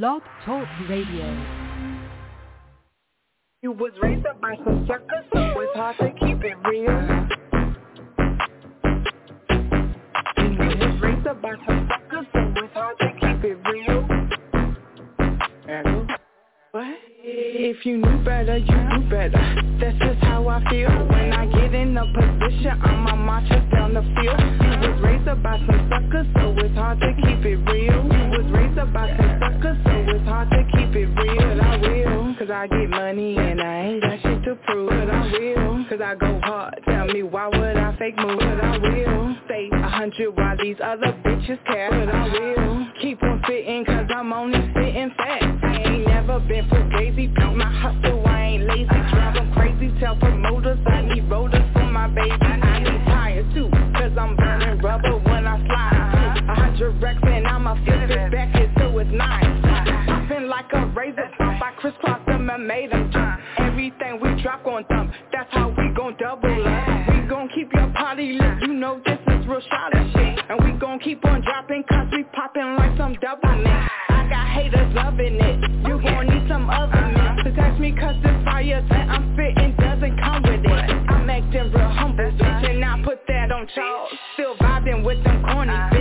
Blog Talk Radio. You was raised up by some suckers, so it's hard to keep it real. You was raised up by some suckers, so it's hard to keep it real. Hello? If you knew better, you knew better. That's just how I feel. When I get in a position, I'm a marcher down the field. You was raised up by some suckers, so it's hard to keep it real. You was raised up by some suckers, so it's hard to keep it real. But I will, cause I get money and I ain't got shit to prove. But I will, cause I go hard. Tell me why would I fake move? But I will, stay a hundred while these other bitches care. But I will, keep on fitting cause I'm only spitting facts. Never been fugazi, beat my hustle, I ain't lazy. Drive them crazy, tell promoters I need rotors for my baby. I need tires too, cause I'm burning rubber when I slide. A hundred racks and I'ma flip it back until it's nine. Popping like a razor, pump, I crisscross them and made them. Everything we drop gon' thump, that's how we gon' double up. We gon' keep your party lit, you know this is real of shit. And we gon' keep on dropping cause we popping like some double mix. I got haters loving it, cause this fire that I'm spitting doesn't come with it. I'm acting real humble, bitch, and I put that on Charles. Still vibing with them corny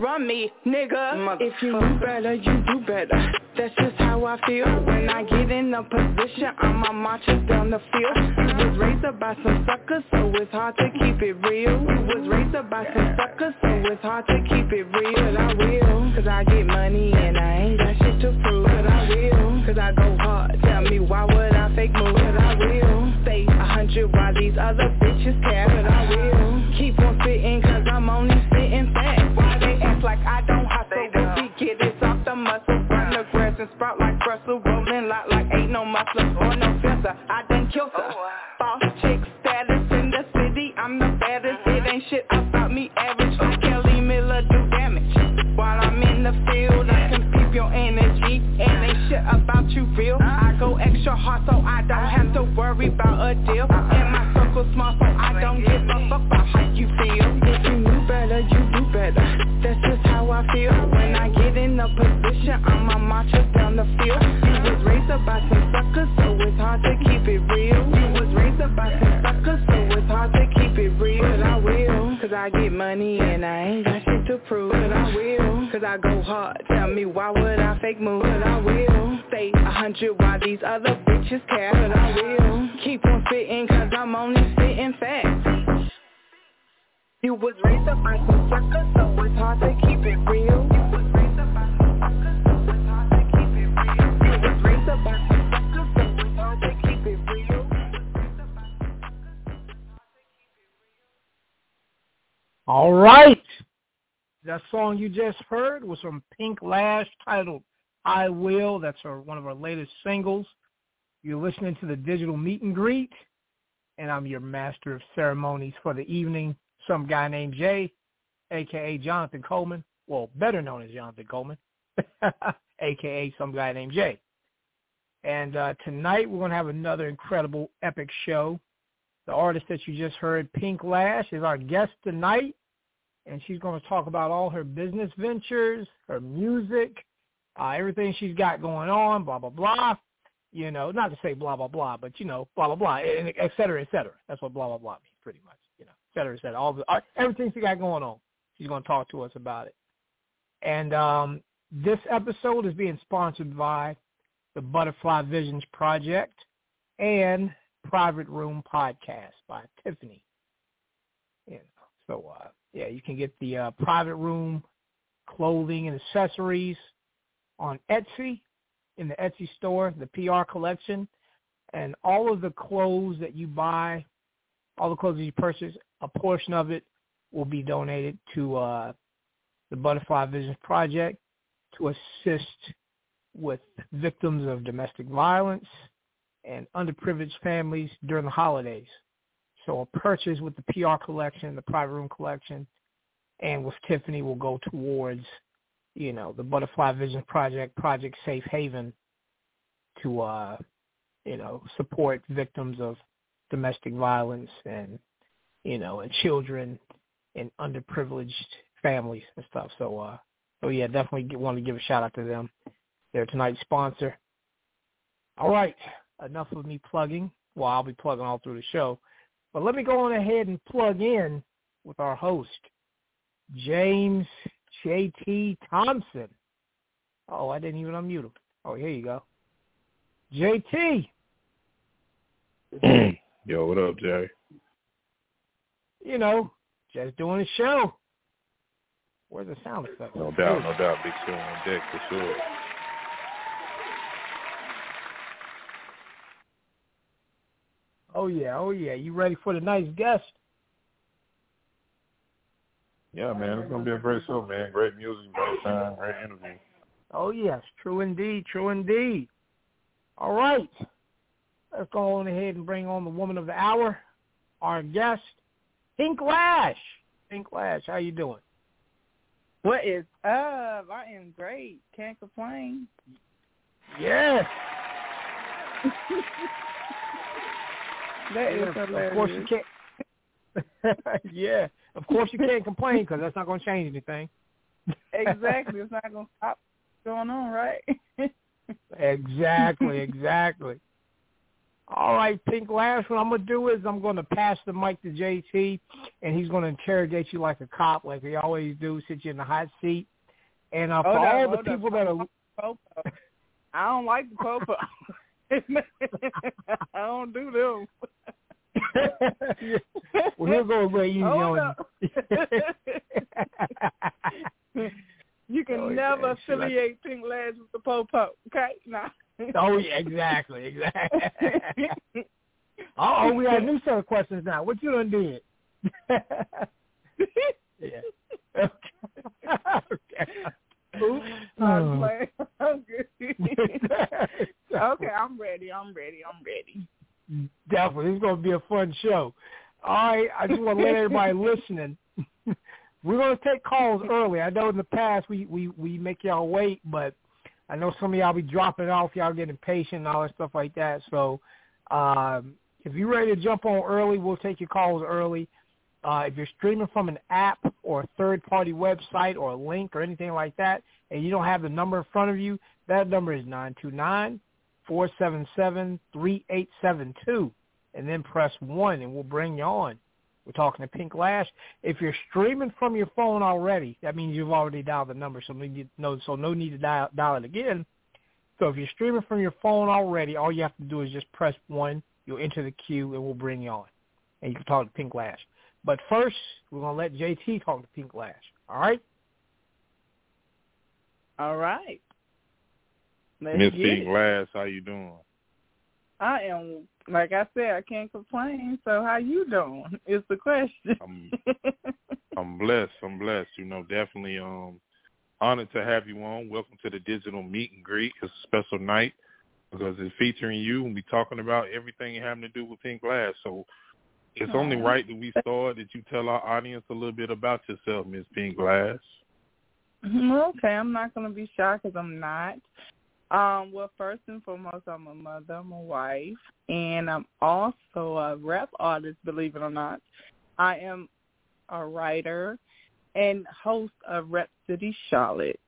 run me, nigga. If you do better, you do better. That's just how I feel When I get in a position, I'm a marcher down the field. You was raised up by some suckers, so it's hard to keep it real. You was raised up by some suckers, so it's hard to keep it real. But I will, cause I get money and I ain't got shit to prove. But I will, cause I go hard, tell me why would I fake move? But I will, stay a hundred while these other bitches care. But I will, keep on spitting cause I'm only like I don't hustle, when we get it off the muscle Run the grass and sprout like Brussels Rolling like like ain't no muscle or no filter. I done killed her. Boss chick status in the city I'm the baddest, it ain't shit about me average. Like Kelly Miller do damage. While I'm in the field I can peep your energy. And ain't shit about you real. I go extra hard so I don't have to worry about a deal. And my circle small so I don't give a fuck down the field. You was raised up by some suckers So it's hard to keep it real. You was raised up by some suckers So it's hard to keep it real. But I will Cause I get money and I ain't got shit to prove. But I will Cause I go hard. Tell me why would I fake move? But I will Stay a hundred while these other bitches care. But I will Keep on spitting cause I'm only spitting facts. You was raised up by some suckers, so it's hard to keep it real. All right. That song you just heard was from Pink Lash titled I Will. That's our, one of our latest singles. You're listening to the digital meet and greet, and I'm your master of ceremonies for the evening, some guy named Jay, a.k.a. Jonathan Coleman, well, better known as Jonathan Coleman, a.k.a. some guy named Jay. And uh, tonight we're going to have another incredible, epic show. The artist that you just heard, Pink Lash, is our guest tonight, and she's going to talk about all her business ventures, her music, uh, everything she's got going on, blah, blah, blah. You know, not to say blah, blah, blah, but, you know, blah, blah, blah, et cetera, et cetera. That's what blah, blah, blah means, pretty much, you know, et cetera, et cetera. All the, everything she got going on, she's going to talk to us about it. And um, this episode is being sponsored by the Butterfly Visions Project and Private Room Podcast by Tiffany. You know, so uh, yeah, you can get the uh, Private Room clothing and accessories on Etsy in the Etsy store, the PR collection, and all of the clothes that you buy, all the clothes that you purchase, a portion of it will be donated to uh, the Butterfly Visions Project to assist with victims of domestic violence and underprivileged families during the holidays. So a purchase with the PR collection, the private room collection, and with Tiffany will go towards, you know, the Butterfly Vision Project, Project Safe Haven, to uh, you know support victims of domestic violence and you know and children and underprivileged families and stuff. So uh, so yeah, definitely want to give a shout out to them. They're tonight's sponsor. All right, enough of me plugging. Well, I'll be plugging all through the show. But let me go on ahead and plug in with our host, James J.T. Thompson. Oh, I didn't even unmute him. Oh, here you go. JT. Yo, what up, Jay? You know, just doing a show. Where's the sound effect? No doubt, no doubt. Big show on deck for sure. Oh yeah, oh yeah. You ready for the nice guest? Yeah, man. It's gonna be a great show, man. Great music, great time, great interview. Oh yes, true indeed, true indeed. All right. Let's go on ahead and bring on the woman of the hour, our guest, Pink Lash. Pink Lash, how you doing? What is up? I am great. Can't complain. Yes. that is yeah, hilarious. Of course you can't. yeah, of course you can't complain because that's not going to change anything. exactly. It's not going to stop going on, right? exactly, exactly. All right, Pink Lash what I'm going to do is I'm going to pass the mic to JT, and he's going to interrogate you like a cop, like he always do, sit you in the hot seat. And uh, for hold all the people that are... Popo. I don't like the popo. I don't do them. Well, he'll go way easy oh, Hold you. you can Oh, never yeah, affiliate Pink Lash with the popo, okay? Nah. oh, yeah, exactly, exactly. oh, we got a new set of questions now. What you done did? yeah. okay. Oops, I was Oh. playing. I'm good. Okay, I'm ready. I'm ready. I'm ready. Definitely. It's going to be a fun show. All right. I just want to let everybody listening. We're going to take calls early. I know in the past we, we, we make y'all wait, but I know some of y'all be dropping off. Y'all getting impatient and all that stuff like that. So um, if you're ready to jump on early, we'll take your calls early. Uh, if you're streaming from an app or a third-party website or a link or anything like that, and you don't have the number in front of you, that number is nine two nine four seven seven three eight seven two, and then press 1, and we'll bring you on. We're talking to Pink Lash. If you're streaming from your phone already, that means you've already dialed the number, so no so no need to dial, dial it again. So if you're streaming from your phone already, all you have to do is just press 1. You'll enter the queue, and we'll bring you on. And you can talk to Pink Lash. But first, we're going to let JT talk to Pink Lash. All right? All right. Miss Pink it. Lash, how you doing? I am, like I said, I can't complain. So how you doing is the question. I'm I'm blessed. I'm blessed. You know, definitely um honored to have you on. Welcome to the digital meet and greet. It's a special night because it's featuring you and we talking about everything having to do with Pink Lash. So it's only right that we start that you tell our audience a little bit about yourself, Miss Pink Lash. okay, I'm not going to be shy because I'm not. Um, well, first and foremost, I'm a mother, I'm a wife, and I'm also a rap artist, believe it or not. I am a writer and host of Rap City Charlotte.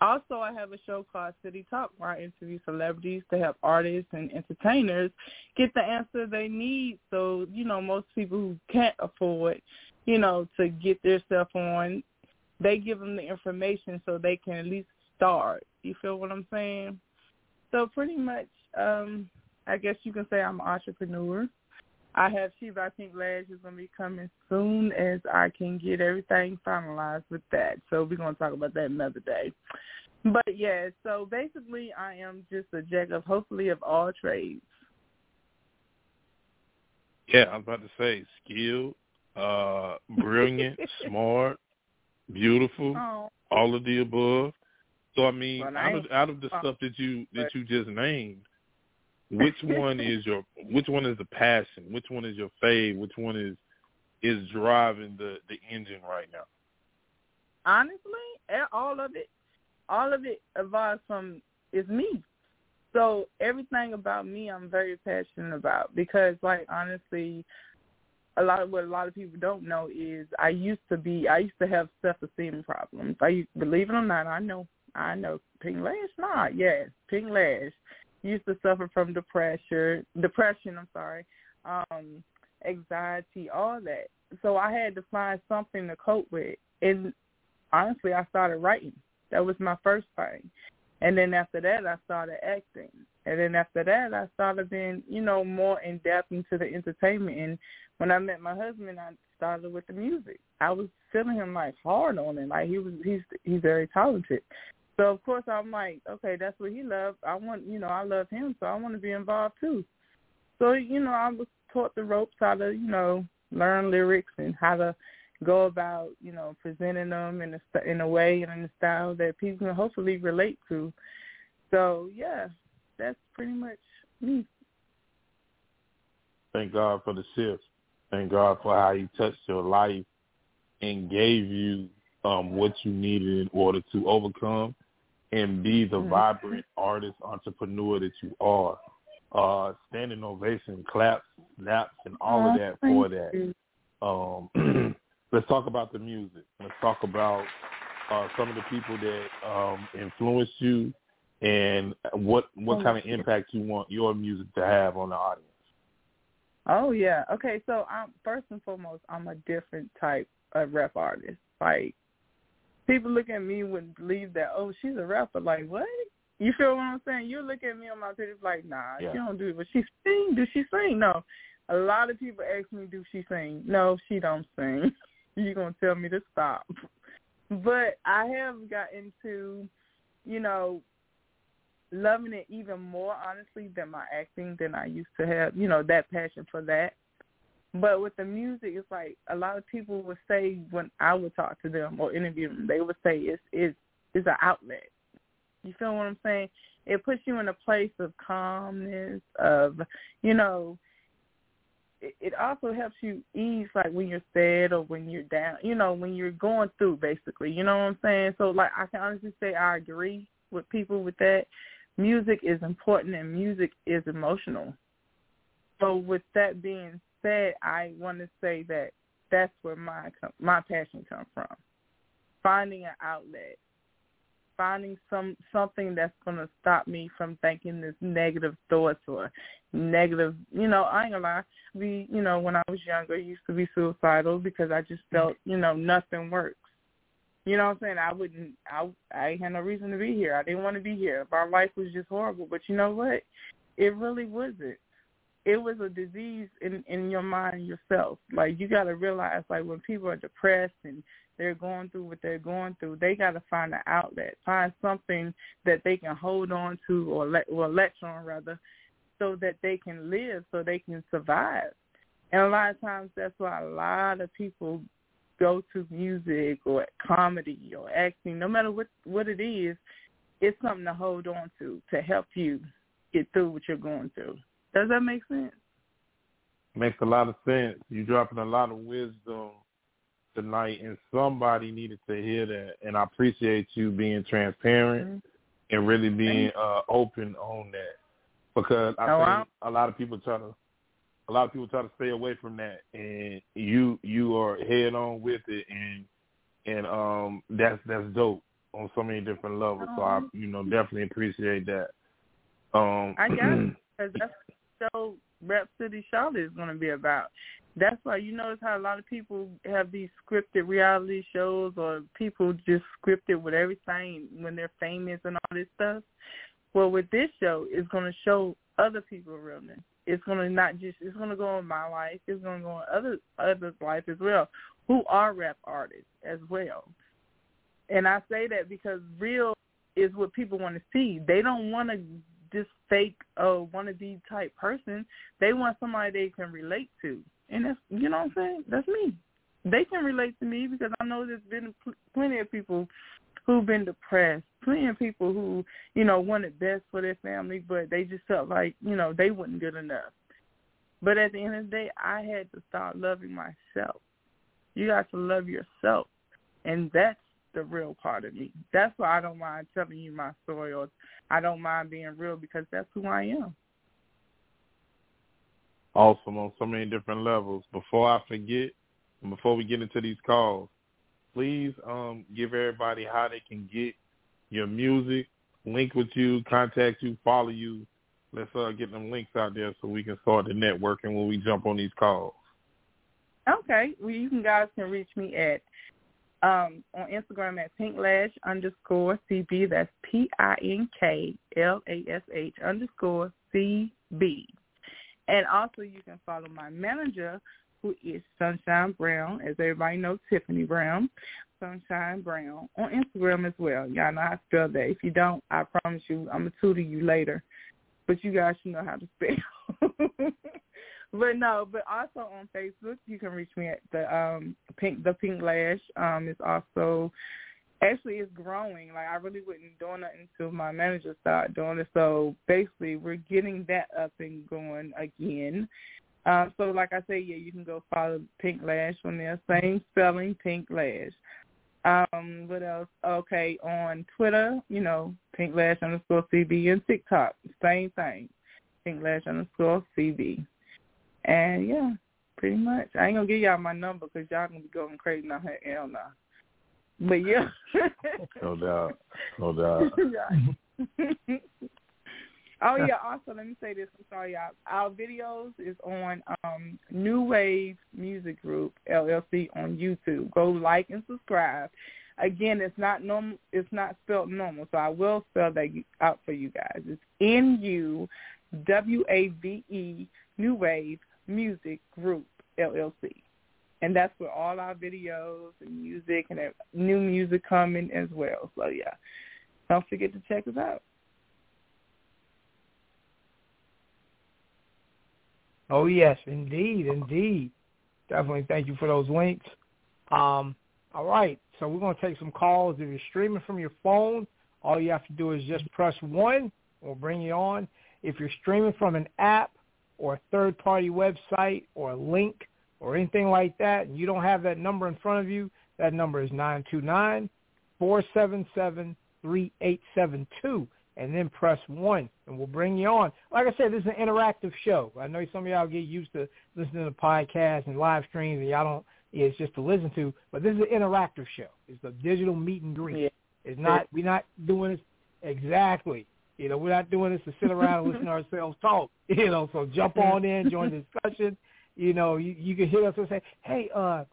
Also, I have a show called City Talk where I interview celebrities to help artists and entertainers get the answer they need. So, you know, most people who can't afford, you know, to get their stuff on, they give them the information so they can at least start. You feel what I'm saying? So pretty much, um, I guess you can say I'm an entrepreneur. I have She by Pink Lash is going to be coming soon as I can get everything finalized with that. So we're going to talk about that another day. But yeah, so basically I am just a jack of hopefully of all trades. Yeah, I was about to say skilled, uh, brilliant, smart, beautiful, Oh, all of the above. So I mean, Well, I out of out of the stuff that you that you just named, which one is your which one is the passion? Which one is your fave? Which one is is driving the the engine right now? honestly, all of it, all of it evolves from is me. So everything about me, I'm very passionate about because, like, honestly, a lot of what a lot of people don't know is I used to be I used to have self esteem problems. I believe it or not, I know I know Pink Lash. Not yes, Pink Lash used to suffer from depression. Depression, I'm sorry, um, anxiety, all that. So I had to find something to cope with, and honestly, I started writing. That was my first thing, and then after that, I started acting. And then after that, I started being, you know, more in depth into the entertainment. And when I met my husband, I started with the music. I was feeling him like hard on him, like he was he's he's very talented. So of course I'm like, okay, that's what he loved. I want, you know, I love him, so I want to be involved too. So you know, I was taught the ropes how to, you know, learn lyrics and how to go about, you know, presenting them in a in a way and in a style that people can hopefully relate to. So yeah, that's pretty much me. Thank God for the shift. Thank God for how He touched your life and gave you um, what you needed in order to overcome and be the mm-hmm. vibrant artist entrepreneur that you are. Uh, standing ovation, claps, snaps, and all oh, of that for that. Um, let's talk about the music. Let's talk about uh, some of the people that um, influenced you and what what oh, kind of impact you want your music to have on the audience. Oh yeah. Okay, so I'm first and foremost I'm a different type of rap artist. Like people look at me wouldn't believe that, oh, she's a rapper. Like, what? You feel what I'm saying? You look at me on my video like, nah, yeah. she don't do it. But she sing. Do she sing? No. A lot of people ask me, do she sing? No, she don't sing. You're going to tell me to stop. But I have got into, you know, loving it even more honestly than my acting than I used to have, you know, that passion for that. But with the music, it's like a lot of people would say when I would talk to them or interview them, they would say it's it's it's an outlet. You feel what I'm saying? It puts you in a place of calmness, of you know. It, it also helps you ease like when you're sad or when you're down, you know, when you're going through basically. You know what I'm saying? So like I can honestly say I agree with people with that music is important and music is emotional. So with that being said, I want to say that that's where my my passion comes from. Finding an outlet, finding some something that's going to stop me from thinking this negative thoughts or negative. You know, I ain't gonna lie. We, you know when I was younger, I used to be suicidal because I just mm-hmm. felt you know nothing works. You know what I'm saying? I wouldn't. I I had no reason to be here. I didn't want to be here. My life was just horrible. But you know what? It really wasn't. It was a disease in in your mind yourself. Like you got to realize, like when people are depressed and they're going through what they're going through, they got to find an outlet, find something that they can hold on to or let or latch on rather, so that they can live, so they can survive. And a lot of times that's why a lot of people go to music or comedy or acting, no matter what what it is, it's something to hold on to to help you get through what you're going through. Does that make sense? Makes a lot of sense. You're dropping a lot of wisdom tonight, and somebody needed to hear that. And I appreciate you being transparent mm-hmm. and really being uh, open on that because I oh, think a lot of people try to a lot of people try to stay away from that, and you you are head on with it, and and um that's that's dope on so many different levels. Um, so I you know definitely appreciate that. Um, I guess because that's so Rap City Charlotte is going to be about. That's why you notice how a lot of people have these scripted reality shows or people just scripted with everything when they're famous and all this stuff. Well, with this show, it's going to show other people realness it's gonna not just it's gonna go on my life, it's gonna go on other others' life as well, who are rap artists as well. And I say that because real is what people want to see. They don't want to just fake oh wannabe type person. They want somebody they can relate to, and that's you know what I'm saying. That's me. They can relate to me because I know there's been pl- plenty of people who've been depressed, plenty of people who, you know, wanted best for their family, but they just felt like, you know, they weren't good enough. But at the end of the day, I had to start loving myself. You got to love yourself. And that's the real part of me. That's why I don't mind telling you my story, or I don't mind being real because that's who I am. Awesome on so many different levels. Before I forget, and before we get into these calls, please um, give everybody how they can get your music, link with you, contact you, follow you. Let's uh, get them links out there so we can start the networking when we jump on these calls. Okay. Well, you can guys can reach me at um, on Instagram at pinklash underscore CB. That's P I N K L A S H underscore C B. And also you can follow my manager who is Sunshine Brown, as everybody knows, Tiffany Brown, Sunshine Brown, on Instagram as well. Y'all know how to spell that. If you don't, I promise you, I'm going to tutor you later. But you guys should know how to spell. but no, but also on Facebook, you can reach me at the um pink the pink lash. Um, it's also actually it's growing. Like I really wasn't doing it until my manager started doing it. So basically, we're getting that up and going again. Uh, so like I say, yeah, you can go follow Pink Lash on there. Same spelling, Pink Lash. Um, what else? Okay, on Twitter, you know, Pink Lash underscore CB and TikTok, same thing. Pink Lash underscore CB. And yeah, pretty much. I ain't gonna give y'all my number because y'all gonna be going crazy now. Hell no. But yeah. no doubt. No doubt. oh yeah. Also, let me say this. I'm sorry, y'all. Our videos is on um, New Wave Music Group LLC on YouTube. Go like and subscribe. Again, it's not normal. It's not spelled normal, so I will spell that out for you guys. It's N U W A V E New Wave Music Group LLC. And that's where all our videos and music and new music coming as well. So yeah, don't forget to check us out. Oh yes, indeed, indeed. Definitely thank you for those links. Um, all right, so we're going to take some calls. If you're streaming from your phone, all you have to do is just press one. We'll bring you on. If you're streaming from an app, or a third-party website or a link or anything like that, and you don't have that number in front of you, that number is nine two nine four seven seven three eight seven two, and then press 1, and we'll bring you on. Like I said, this is an interactive show. I know some of y'all get used to listening to podcasts and live streams, and y'all don't, it's just to listen to, but this is an interactive show. It's a digital meet and greet. Yeah. It's not, we're not doing this exactly. You know, we're not doing this to sit around and listen to ourselves talk. You know, so jump on in, join the discussion. You know, you, you can hit us and say, hey, uh,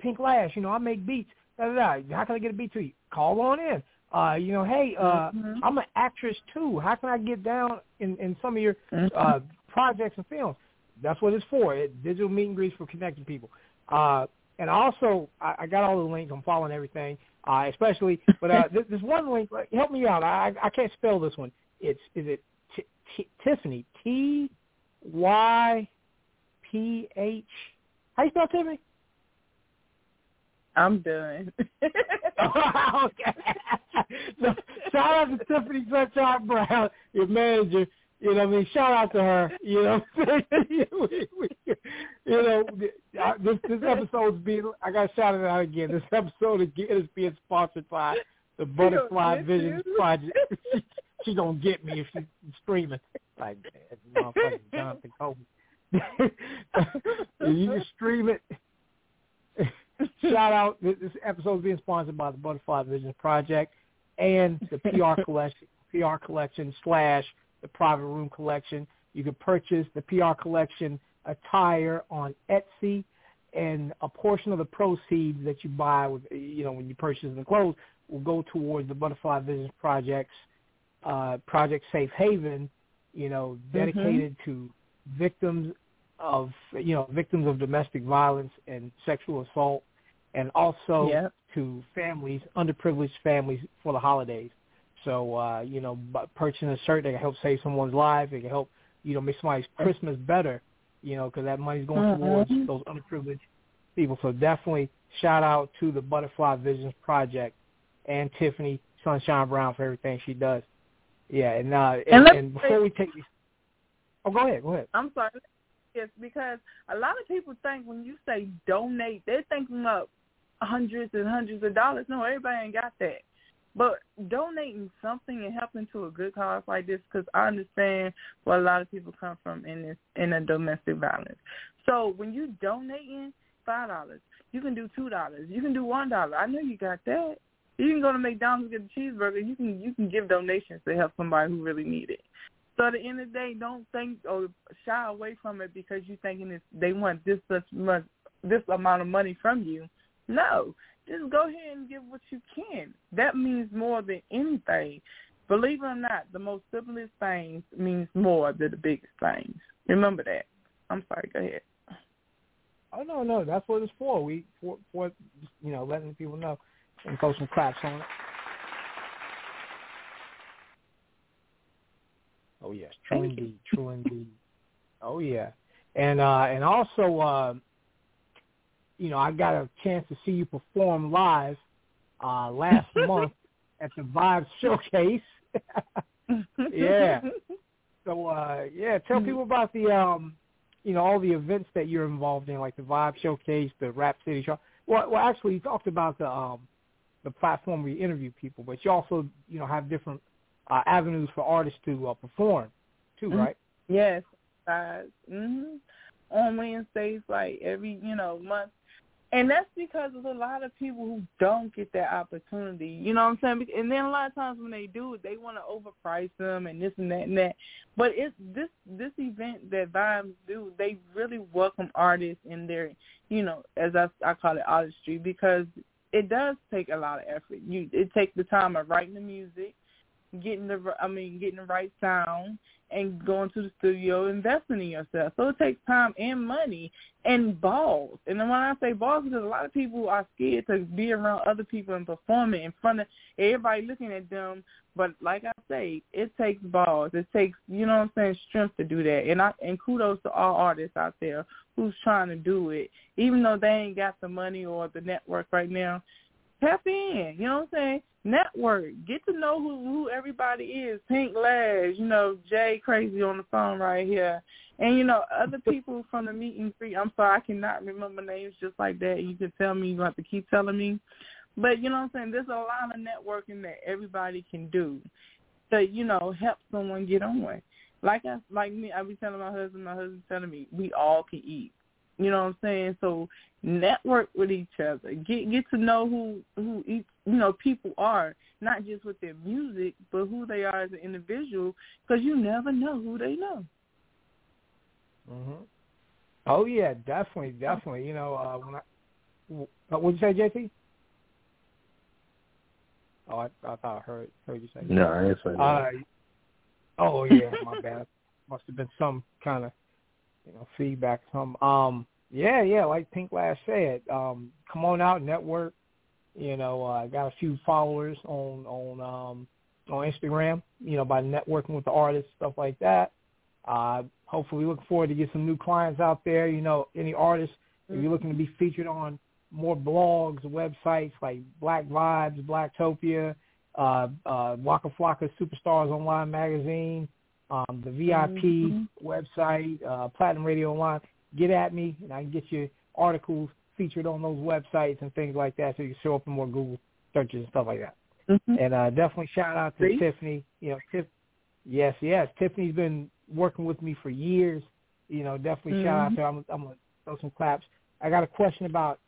Pink Lash, you know, I make beats. Da, da, da. How can I get a beat to you? Call on in. Uh, you know, hey, uh, mm-hmm. I'm an actress too. How can I get down in, in some of your mm-hmm. uh, projects and films? That's what it's for. It, digital meet and greets for connecting people. Uh, and also, I, I got all the links. I'm following everything, uh, especially. But uh, this, this one link, help me out. I I can't spell this one. It's is it t- t- Tiffany T Y P H. How you spell Tiffany? I'm done. Oh, okay. so, shout out to Tiffany Sunshine Brown, your manager. You know, what I mean, shout out to her. You know, we, we, you know, this this episode's being. I got to shout it out again. This episode again is being sponsored by the Butterfly Visions Project she gonna get me if she's screaming like motherfucker Jonathan Coleman. you can stream it. Shout out! This episode is being sponsored by the Butterfly Vision Project and the PR collection, PR collection slash the Private Room collection. You can purchase the PR collection attire on Etsy, and a portion of the proceeds that you buy with, you know, when you purchase the clothes will go towards the Butterfly Vision Project's uh, Project Safe Haven, you know, mm-hmm. dedicated mm-hmm. to victims of you know victims of domestic violence and sexual assault, and also yep. to families, underprivileged families for the holidays. So uh, you know, purchasing a shirt that can help save someone's life, it can help you know make somebody's Christmas better. You know, because that money's going mm-hmm. towards those underprivileged people. So definitely shout out to the Butterfly Visions Project and Tiffany Sunshine Brown for everything she does. Yeah, and uh, and, and, and before we take oh, go ahead, go ahead. I'm sorry. Yes, because a lot of people think when you say donate, they're thinking of hundreds and hundreds of dollars. No, everybody ain't got that. But donating something and helping to a good cause like this, because I understand where a lot of people come from in this in a domestic violence. So when you donating five dollars, you can do two dollars, you can do one dollar. I know you got that. You can go to McDonald's and get a cheeseburger. You can you can give donations to help somebody who really need it. So at the end of the day, don't think or shy away from it because you're thinking it's, they want this much this amount of money from you. No, just go ahead and give what you can. That means more than anything. Believe it or not, the most simplest things means more than the biggest things. Remember that. I'm sorry. Go ahead. Oh no, no, that's what it's for. We for, for you know letting people know and throw some claps on it. Oh yes, true indeed, true indeed. Oh yeah, and uh and also uh you know, I got a chance to see you perform live uh last month at the Vibe Showcase. yeah. So uh yeah, tell people about the um you know, all the events that you're involved in, like the Vibe Showcase, the Rap City Show. Well well actually you talked about the um the platform where you interview people, but you also, you know, have different uh, avenues for artists to uh, perform too, mm-hmm. right? Yes. Uh, mm-hmm. On Wednesdays, like every, you know, month, and that's because there's a lot of people who don't get that opportunity. You know what I'm saying? And then a lot of times when they do they want to overprice them and this and that and that. But it's this this event that Vibes do. They really welcome artists in their, you know, as I I call it artistry because it does take a lot of effort. You it takes the time of writing the music, getting the I mean getting the right sound, and going to the studio, investing in yourself. So it takes time and money and balls. And when I say balls, because a lot of people are scared to be around other people and perform it in front of everybody looking at them. But like I say, it takes balls. It takes, you know what I'm saying, strength to do that. And I and kudos to all artists out there who's trying to do it, even though they ain't got the money or the network right now. Tap in, you know what I'm saying? network. Get to know who who everybody is. Pink Lash, you know, Jay Crazy on the phone right here. And you know, other people from the meet and greet. I'm sorry, I cannot remember names just like that. You can tell me, you have to keep telling me. But you know what I'm saying? There's a lot of networking that everybody can do to, you know, help someone get on. Like I like me, I be telling my husband, my husband telling me, we all can eat. You know what I'm saying? So network with each other. Get get to know who who each you know people are, not just with their music, but who they are as an individual. Because you never know who they know. Mhm. Oh yeah, definitely, definitely. You know, uh, when I what would you say, JT? Oh, I, I thought I heard heard you say. No, I didn't say that. Uh, oh yeah, my bad. Must have been some kind of you know feedback. Some um yeah, yeah, like Pink Lash said, um, come on out, network. You know, I uh, got a few followers on on um, on Instagram. You know, by networking with the artists, stuff like that. Uh, hopefully, looking forward to get some new clients out there. You know, any artists if you're looking to be featured on more blogs, websites like Black Vibes, Blacktopia, uh, uh, Waka Flocka Superstars Online Magazine, um, the VIP mm-hmm. website, uh, Platinum Radio Online get at me, and I can get you articles featured on those websites and things like that, so you can show up in more Google searches and stuff like that. Mm-hmm. And uh, definitely shout out to? Tiffany. You know, Tiff, yes, yes, Tiffany's been working with me for years. You know, definitely mm-hmm. shout out mm-hmm. to her. I'm, I'm gonna throw some claps. I got a question about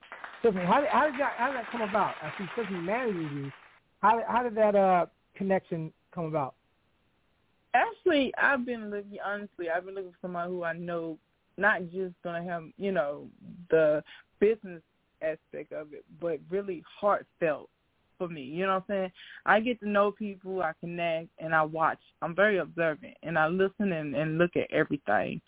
Tiffany. How how did that how did that come about? I see Tiffany manages you. How how did that uh, connection come about? Actually, I've been looking. Honestly, I've been looking for somebody who I know not just to have, you know, the business aspect of it, but really heartfelt for me. You know what I'm saying? I get to know people, I connect, and I watch. I'm very observant, and I listen and, and look at everything.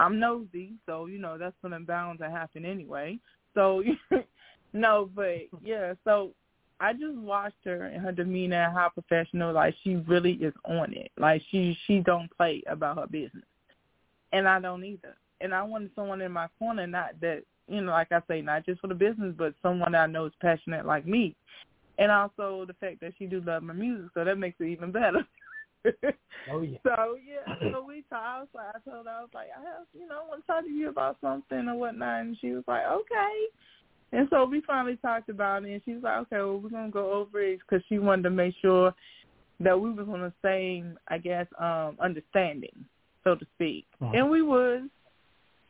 I'm nosy, so, you know, that's to bound to happen anyway. So, no, but, yeah, so I just watched her and her demeanor and how professional, like, she really is on it. Like, she she don't play about her business. And I don't either and I wanted someone in my corner, not that you know, like I say, not just for the business, but someone that I know is passionate like me, and also the fact that she do love my music, so that makes it even better. oh yeah. So yeah, so we talked. So I told her I was like, I have, you know, I want to talk to you about something or whatnot, and she was like, okay. And so we finally talked about it, and she was like, "Okay, well, we're gonna go over it because she wanted to make sure that we was on the same, I guess, um, understanding, so to speak." And we was.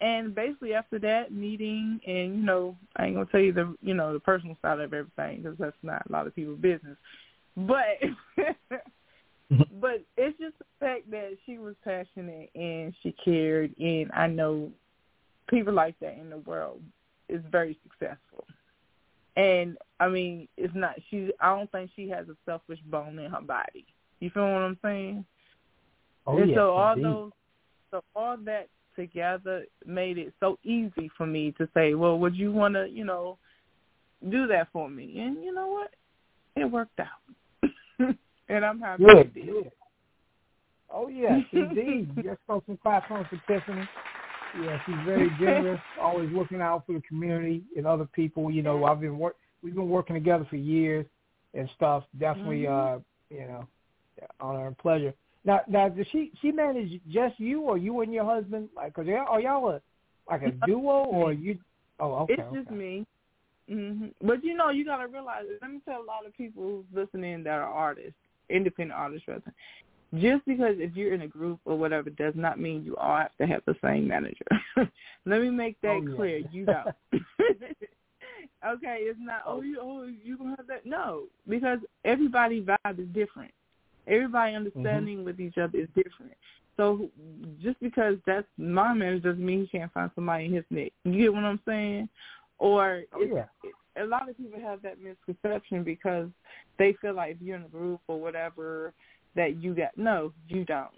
And basically after that meeting, and you know, I ain't gonna tell you the you know the personal side of everything because that's not a lot of people's business. But but it's just the fact that she was passionate and she cared, and I know people like that in the world is very successful. And I mean, it's not she. I don't think she has a selfish bone in her body. You feel what I'm saying? Oh, and yes, so all indeed. those, so all that together made it so easy for me to say, well, would you want to, you know, do that for me? And you know what? It worked out, and I'm happy Good. it did. good. Oh yes, indeed. Just throw some claps on for Tiffany. Yeah, she's very generous, always looking out for the community and other people. You know, I've been work we've been working together for years and stuff. Definitely uh, you know, honor and pleasure. Now now does she she manage just you or you and your husband? Like cause y'all, are y'all a like a duo or you Oh, okay. it's just okay. me. hmm But you know, you gotta realize. Let me tell a lot of people who's listening that are artists, independent artists, rather. Just because if you're in a group or whatever does not mean you all have to have the same manager. Let me make that Oh, yeah. clear. You don't. okay, it's not. Oh, you oh you gonna have that? No, because everybody vibe is different. Everybody Mm-hmm. understanding with each other is different. So just because that's my manager doesn't mean he can't find somebody in his neck. You get what I'm saying? Or Oh, it's, yeah. A lot of people have that misconception because they feel like if you're in a group or whatever that you got no, you don't.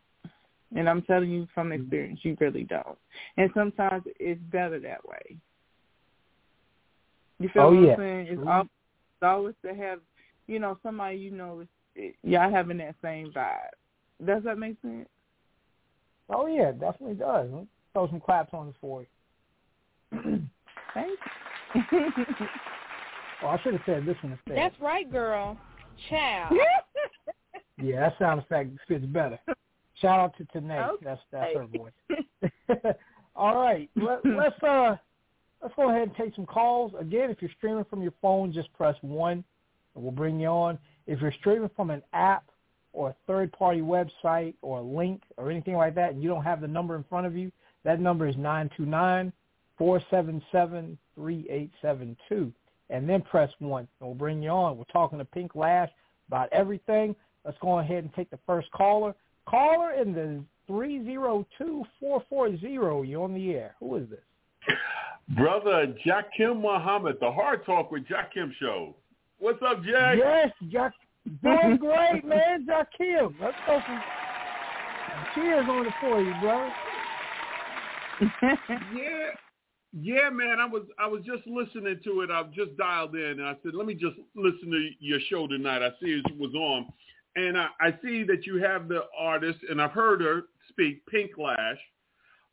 And I'm telling you from mm-hmm. experience, you really don't. And sometimes it's better that way. You feel Oh, what yeah. I'm saying? It's mm-hmm. always, it's always to have, you know, somebody you know is it, y'all having that same vibe. Does that make sense? Oh yeah, it definitely does. Let's throw some claps on this for you. Thank Oh, I should have said this one instead. That's right, girl. Child. you. Yeah, that sound effect fits better. Shout out to Tanae. Okay. That's that's her voice. All right, Let, let's uh let's go ahead and take some calls. Again, if you're streaming from your phone, just press one, and we'll bring you on. If you're streaming from an app or a third-party website or a link or anything like that, and you don't have the number in front of you, that number is nine two nine four seven seven three eight seven two, and then press one, and we'll bring you on. We're talking to Pink Lash about everything. Let's go ahead and take the first caller. Caller in the three zero two four four zero. You're on the air. Who is this? Brother Jakim Muhammad, the Hard Talk with Jakim show. What's up, Jack? Yes, Jack. Doing great, man. Jakim. Let's go some cheers on it for you, brother. Yeah. Yeah, man. I was I was just listening to it. I've just dialed in and I said, let me just listen to your show tonight. I see it was on. And I, I see that you have the artist and I've heard her speak, Pink Lash.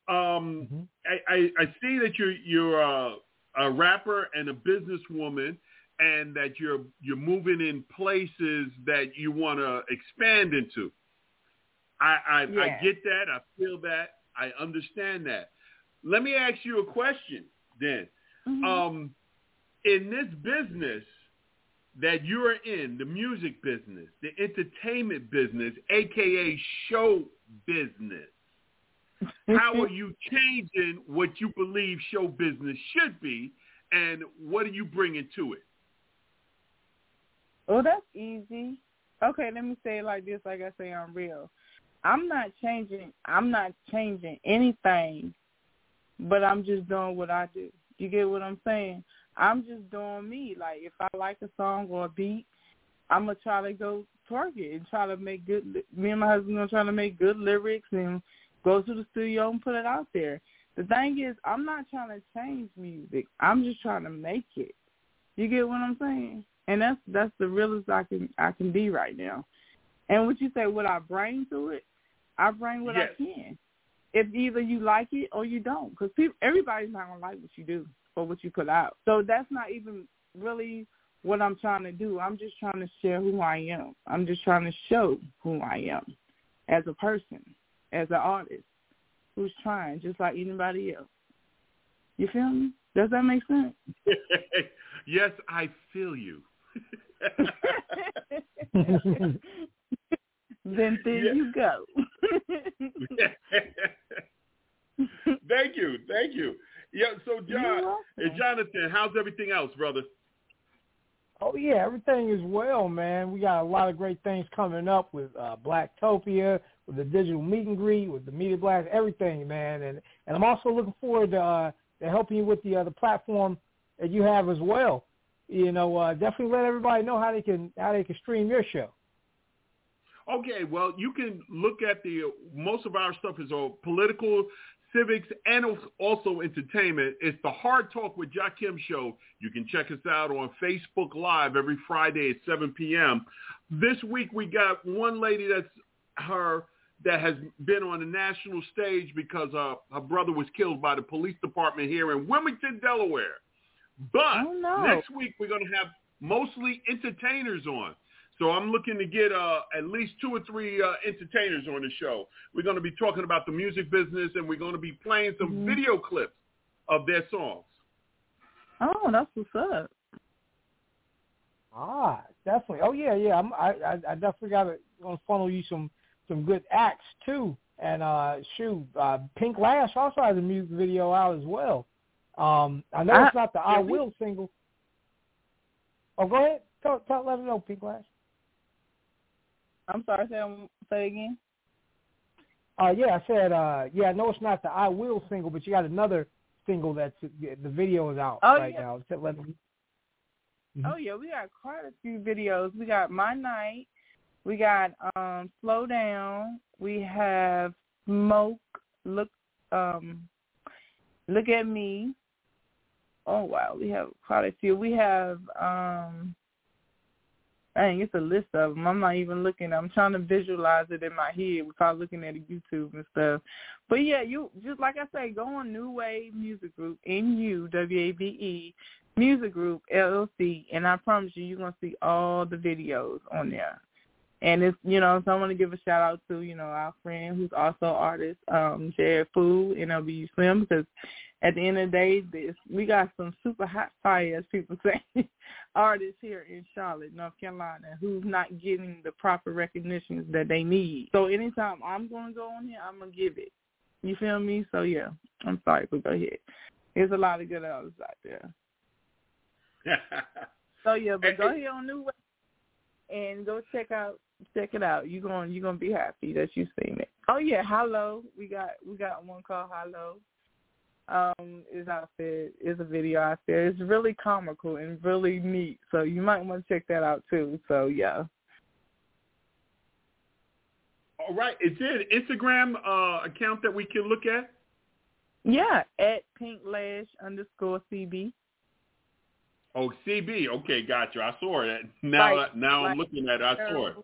Um Mhm. I, I, I see that you're you're a, a rapper and a businesswoman and that you're you're moving in places that you want to expand into. I I, I get that. I feel that. I understand that. Let me ask you a question then. Mhm. Um, in this business that you're in, the music business, the entertainment business, aka show business, how are you changing what you believe show business should be, and what are you bringing to it? Well, that's easy. Okay, let me say it like this, like I say on real. I'm not changing. I'm not changing anything, but I'm just doing what I do. You get what I'm saying? I'm just doing me. Like if I like a song or a beat, I'm gonna try to go twerk it and try to make good. li- Me and my husband gonna try to make good lyrics and go to the studio and put it out there. The thing is, I'm not trying to change music. I'm just trying to make it. You get what I'm saying? And that's that's the realest I can I can be right now. And what you say, what I bring to it, I bring what Yes. I can. If either you like it or you don't, because people, everybody's not gonna like what you do or what you put out. So that's not even really what I'm trying to do. I'm just trying to share who I am. I'm just trying to show who I am as a person, as an artist who's trying, just like anybody else. You feel me? Does that make sense? yes, I feel you. then there yeah. you go. thank you, thank you. Yeah, so John, and Jonathan, how's everything else, brother? Oh yeah, everything is well, man. We got a lot of great things coming up with uh, Blacktopia, with the digital meet and greet, with the media blast, everything, man. And and I'm also looking forward to, uh, to helping you with the uh, the platform that you have as well. You know, uh, definitely let everybody know how they can how they can stream your show. Okay, well, you can look at the most of our stuff is all political civics, and also entertainment. It's the Hard Talk with Jakim show. You can check us out on Facebook Live every Friday at 7 p.m. This week we got one lady that's her that has been on the national stage because uh, her brother was killed by the police department here in Wilmington, Delaware. But oh, next week we're going to have mostly entertainers on. So I'm looking to get uh, at least two or three uh, entertainers on the show. We're going to be talking about the music business, and we're going to be playing some mm-hmm. video clips of their songs. Oh, that's what's up. Ah, definitely. Oh yeah, yeah. I'm, I, I, I definitely got to going to funnel you some some good acts too. And uh, shoot, uh, Pink Lash also has a music video out as well. Um, I know I, it's not the I Will single. Oh, go ahead. Tell, tell, let me know, Pink Lash. I'm sorry, say say again. Uh, yeah, I said, uh, yeah, I know it's not the I Will single, but you got another single that's the video is out oh, right yeah. now. Mm-hmm. Oh yeah, we got quite a few videos. We got My Night, we got um Slow Down, we have Smoke, Look um Look at Me. Oh wow, we have quite a few. We have um dang, it's a list of them. I'm not even looking. I'm trying to visualize it in my head without looking at YouTube and stuff. But yeah, you just like I say, go on NuWave Music Group, N U W A V E Music Group LLC, and I promise you, you're gonna see all the videos on there. And it's you know, so I want to give a shout out to you know our friend who's also artist, um, Jared Food, NLB Slim, because at the end of the day, this we got some super hot fire, as people say, artists here in Charlotte, North Carolina, who's not getting the proper recognition that they need. So anytime I'm going to go on here, I'm gonna give it. You feel me? So yeah, I'm sorry, but go ahead. There's a lot of good artists out there. so yeah, but go ahead on New and go check out check it out. You're going you're gonna be happy that you seen it. Oh yeah, hello. We got we got one called Hello um, is out there. Is a video out there. It's really comical and really neat. So you might want to check that out too. So yeah. All right. Is there an Instagram uh, account that we can look at? Yeah, at pinklash underscore CB. Oh, CB. Okay, gotcha. I saw it. Now, right. now I'm looking at it. I saw it.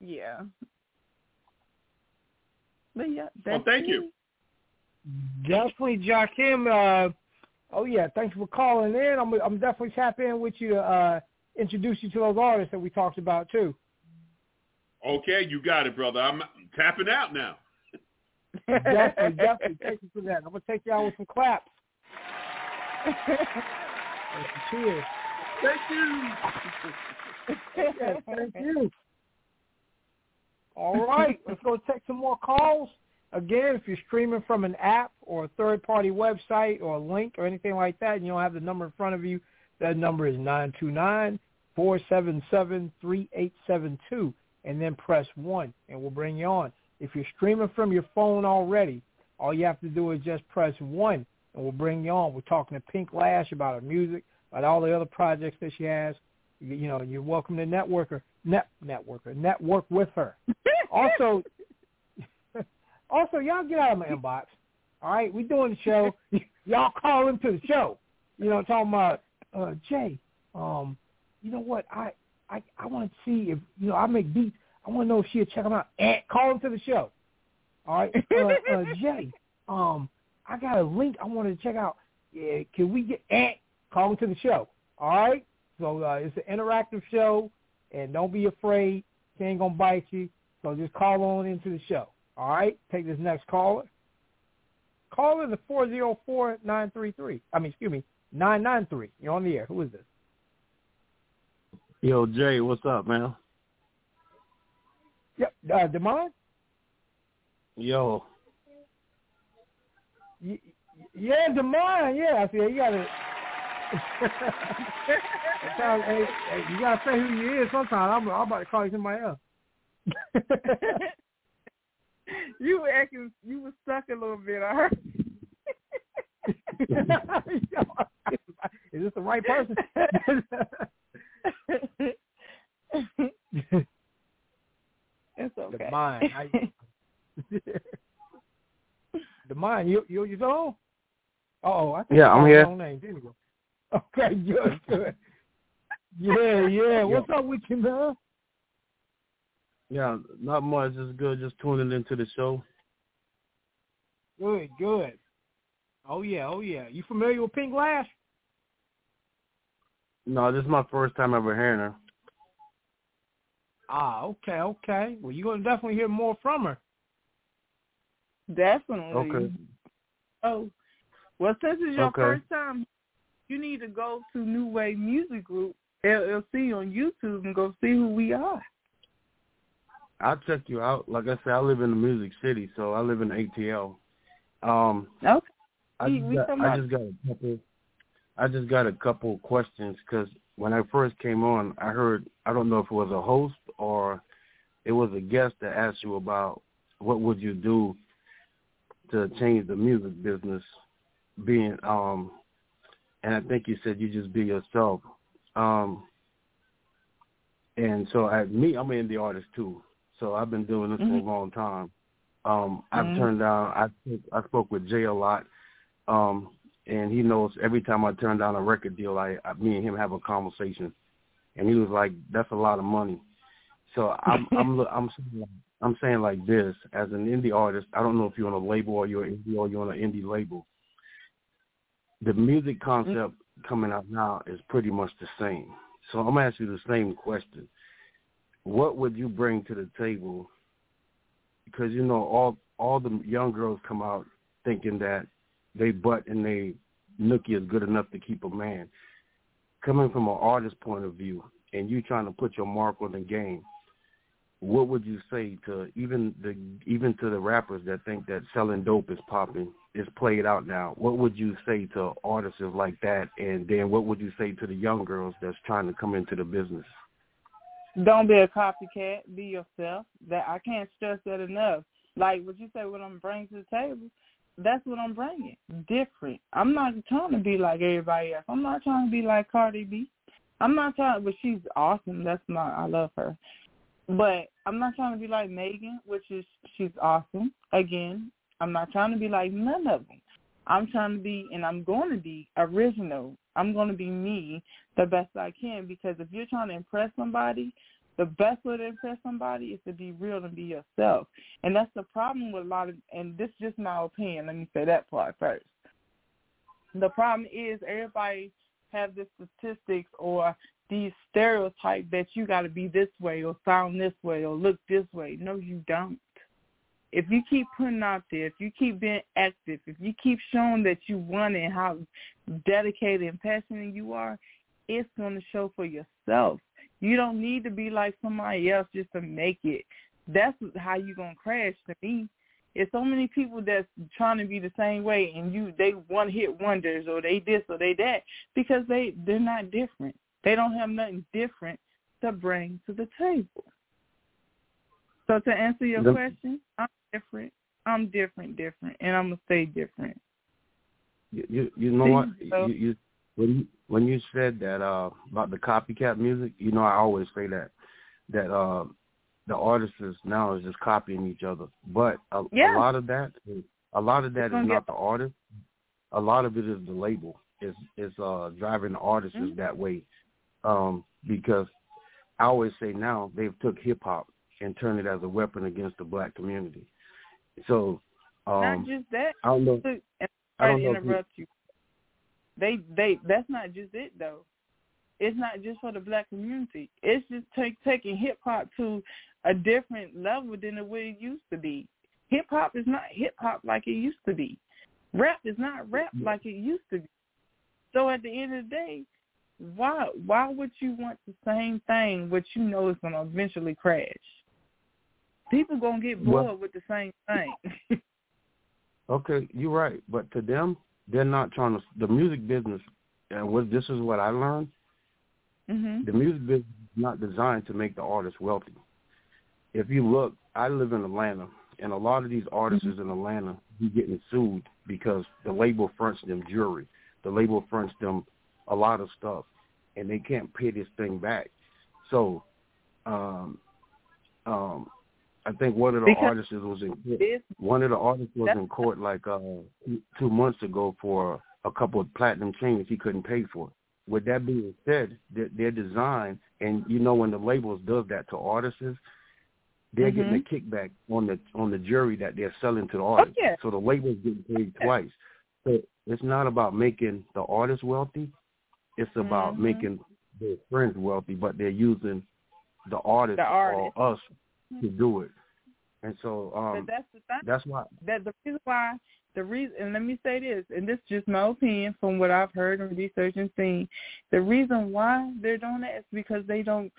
Yeah. But yeah, well, thank it. you. Definitely, Jakim. Uh, oh yeah, thanks for calling in. I'm I'm definitely tap in with you to uh, introduce you to those artists that we talked about too. Okay, you got it, brother. I'm tapping out now. definitely, definitely. Thank you for that. I'm gonna take you out with some claps. Thank you. yes, thank you. All right, let's go take some more calls. Again, if you're streaming from an app or a third-party website or a link or anything like that, and you don't have the number in front of you, that number is nine two nine four seven seven three eight seven two, and then press 1, and we'll bring you on. If you're streaming from your phone already, all you have to do is just press 1, and we'll bring you on. We're talking to Pink Lash about her music, about all the other projects that she has. You, you know, you're welcome to networker, net networker, network with her. also, also, y'all get out of my inbox. All right, we doing the show. y'all call into the show. You know, talking about uh, Jay. Um, you know what? I I I want to see if you know I make beats. I want to know if she'll check them out. And call into the show. All right, uh, uh, Jay. Um, I got a link I wanted to check out. Yeah, can we get Ant call to the show? All right. So uh, it's an interactive show, and don't be afraid. She ain't gonna bite you. So just call on into the show. All right, take this next caller. Call in the four zero four nine three three. I mean, excuse me, nine nine three. You're on the air. Who is this? Yo, Jay, what's up, man? Yep, uh, Demond. Yo. Yeah, Demond. Yeah, I see. You gotta. Sometimes, hey, hey, you gotta say who you is. Sometimes I'm, I'm about to call you somebody else. you were acting, you were stuck a little bit. I heard. is this the right person? it's okay. The mind. I, the mind. You you you on? Oh, I think Yeah, I'm here. Name. There you go. Okay, good, good. Yeah, yeah. What's up with you, man? Yeah, not much. Just good. Just tuning into the show. Good, good. Oh yeah, oh yeah. You familiar with Pink Lash? No, this is my first time ever hearing her. Ah, okay, okay. Well, you're gonna definitely hear more from her. Definitely. Okay. Oh, well, since it's your Okay. first time, you need to go to NuWave Music Group LLC on YouTube and go see who we are. I'll check you out. Like I said, I live in the Music City, so I live in ATL. Um, Okay. I We- just, we got, I just got a couple. I just got a couple questions because when I first came on, I heard I don't know if it was a host or it was a guest that asked you about what would you do to change the music business, being um, and I think you said you just be yourself. Um, and so I, me, I'm an indie artist too. So I've been doing this for Mhm. a long time. Um, I've Mhm. turned down. I I spoke with Jay a lot, um, and he knows every time I turn down a record deal, I, I me and him have a conversation, and he was like, "That's a lot of money." So I'm I'm I'm like- I'm saying like this as an indie artist. I don't know if you're on a label or you're indie or you're on an indie label. The music concept coming out now is pretty much the same. So I'm gonna ask you the same question. What would you bring to the table? Because you know all all the young girls come out thinking that they butt and they nookie is good enough to keep a man. Coming from an artist point of view, and you trying to put your mark on the game, what would you say to even the even to the rappers that think that selling dope is popping is played out now? What would you say to artists like that, and then what would you say to the young girls that's trying to come into the business? Don't be a copycat. Be yourself. That I can't stress that enough. Like what you say, what I'm bringing to the table. That's what I'm bringing. Different. I'm not trying to be like everybody else. I'm not trying to be like Cardi B. I'm not trying, but she's awesome. That's my, I love her. But I'm not trying to be like Megan, which is she's awesome. Again, I'm not trying to be like none of them. I'm trying to be, and I'm going to be original. I'm going to be me the best I can because if you're trying to impress somebody, the best way to impress somebody is to be real and be yourself. And that's the problem with a lot of, and this is just my opinion. Let me say that part first. The problem is everybody have the statistics or these stereotypes that you got to be this way or sound this way or look this way. No, you don't. If you keep putting out there, if you keep being active, if you keep showing that you want it how dedicated and passionate you are, it's going to show for yourself. You don't need to be like somebody else just to make it. That's how you're going to crash to me. It's so many people that's trying to be the same way and you they one hit wonders or they this or they that because they they're not different. They don't have nothing different to bring to the table. So to answer your question, I'm different. I'm different, different, and I'm gonna stay different. You you, you know what? So- You, you when you when you said that uh about the copycat music, you know I always say that that uh the artists now is just copying each other. But a, Yeah. a lot of that, a lot of that It's is not the artist. A lot of it is the label. Is is uh driving the artists Mhm. that way. Um because I always say now they've took hip hop and turned it as a weapon against the black community. So um not just that. I don't know Look, I don't to know interrupt you. They they that's not just it though. It's not just for the black community. It's just take taking hip hop to a different level than the way it used to be. Hip hop is not hip hop like it used to be. Rap is not rap like it used to be. So at the end of the day, why why would you want the same thing which you know is gonna eventually crash? People gonna get bored Well- with the same thing. Okay, you're right. But to them, they're not trying to. The music business, and what this is what I learned. mhm. The music business is not designed to make the artist wealthy. If you look, I live in Atlanta, and a lot of these artists in Atlanta be getting sued because the label fronts them jewelry, the label fronts them a lot of stuff, and they can't pay this thing back. So, um, um, I think one of the Because artists was in. One of the artists was in court like uh two- months ago for a couple of platinum chains he couldn't pay for. With that being said, their, their design and you know when the labels does that to artists, they're getting a kickback on the on the jury that they're selling to the artist. yeah. So the label's getting paid Yeah. twice. So it's not about making the artist wealthy. It's about Mhm. making their friends wealthy, but they're using the artist, The artist. or us to do it. And so um that's the thing. that's why that the reason why the reason and let me say this, and this is just my opinion from what I've heard and researched and seen, the reason why they're doing that is because they don't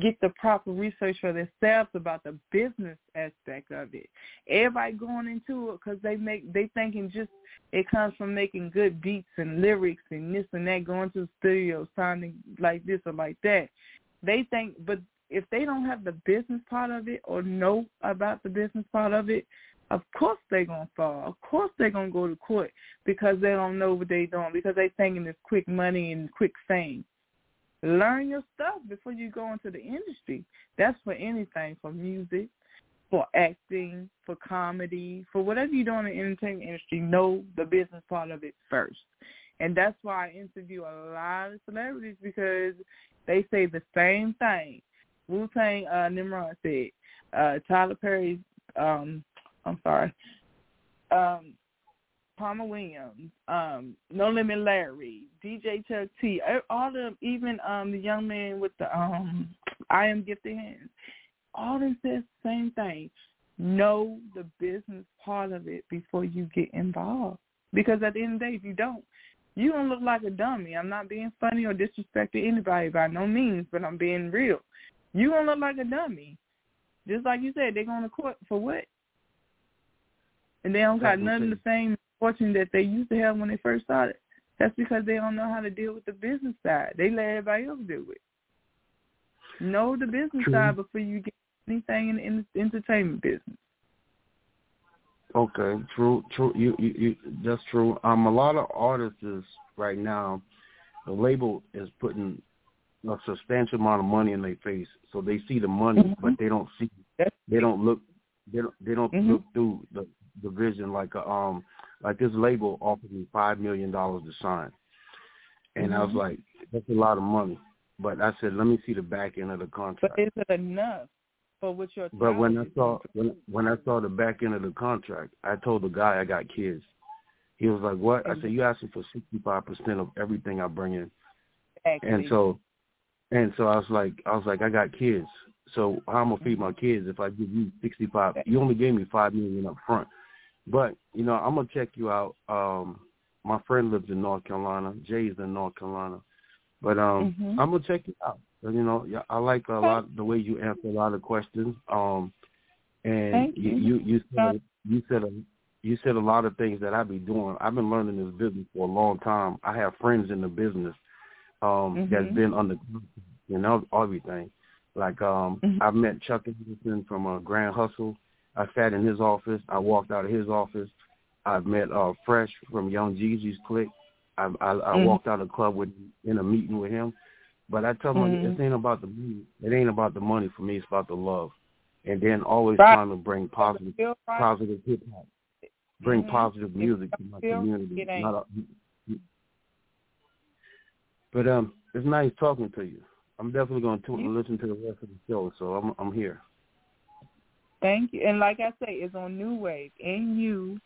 get the proper research for themselves about the business aspect of it. Everybody going into it because they make they thinking just it comes from making good beats and lyrics and this and that, going to the studio sounding like this or like that. They think, but if they don't have the business part of it or know about the business part of it, of course they're gonna fall. Of course they're gonna go to court because they don't know what they're doing because they thinking it's quick money and quick fame. Learn your stuff before you go into the industry. That's for anything, for music, for acting, for comedy, for whatever you do in the entertainment industry. Know the business part of it first. And that's why I interview a lot of celebrities because they say the same thing. Wu Tang uh Nimrod said, uh Tyler Perry's um I'm sorry. Um Palmer Williams, um, No Limit Larry, DJ Chuck T, all of them, even um the young man with the um I am gifted hands, all of them says the same thing. Know the business part of it before you get involved. Because at the end of the day, if you don't, you don't look like a dummy. I'm not being funny or disrespecting anybody by no means, but I'm being real. You don't look like a dummy. Just like you said, they're going to court for what? And they don't got nothing the same fortune that they used to have when they first started. That's because they don't know how to deal with the business side. They let everybody else do it. Know the business True. side before you get anything in, in the entertainment business. Okay, true, true. You, you, you, that's true. Um, a lot of artists right now, the label is putting a substantial amount of money in their face, so they see the money, Mhm. but they don't see, they don't look, they don't, they don't Mhm. look through the the vision. Like a, um, like this label offered me five million dollars to sign, and I was Mhm. like, that's a lot of money. But I said, let me see the back end of the contract. But is it enough for what you're But when I saw when when I saw the back end of the contract, I told the guy I got kids. He was like, "What?" I said, "You asking for sixty five percent of everything I bring in." Exactly. And so, and so I was like, I was like, I got kids. So how am I gonna feed my kids if I give you sixty five? You only gave me five million up front. But you know, I'm gonna check you out. Um, my friend lives in North Carolina. Jay's in North Carolina. But um, Mhm. I'm gonna check you out. You know, I like a lot the way you answer a lot of questions. Um, and you you. you you said you said a, you said a lot of things that I be doing. I've been learning this business for a long time. I have friends in the business um that's Mhm. been under you know everything. Like um Mhm. I've met Chuck Anderson from uh, Grand Hustle. I sat in his office. I walked out of his office. I've met uh Fresh from Young Jeezy's clique. I I, I Mhm. walked out of the club with in a meeting with him. But I tell him Mhm. it ain't about the money. It ain't about the money for me. It's about the love, and then always Right. trying to bring positive right. positive hip hop, bring Mhm. positive music to my community. it. Not a, but um, it's nice talking to you. I'm definitely going to You- listen to the rest of the show, so I'm I'm here. Thank you. And like I say, it's on NuWave, N U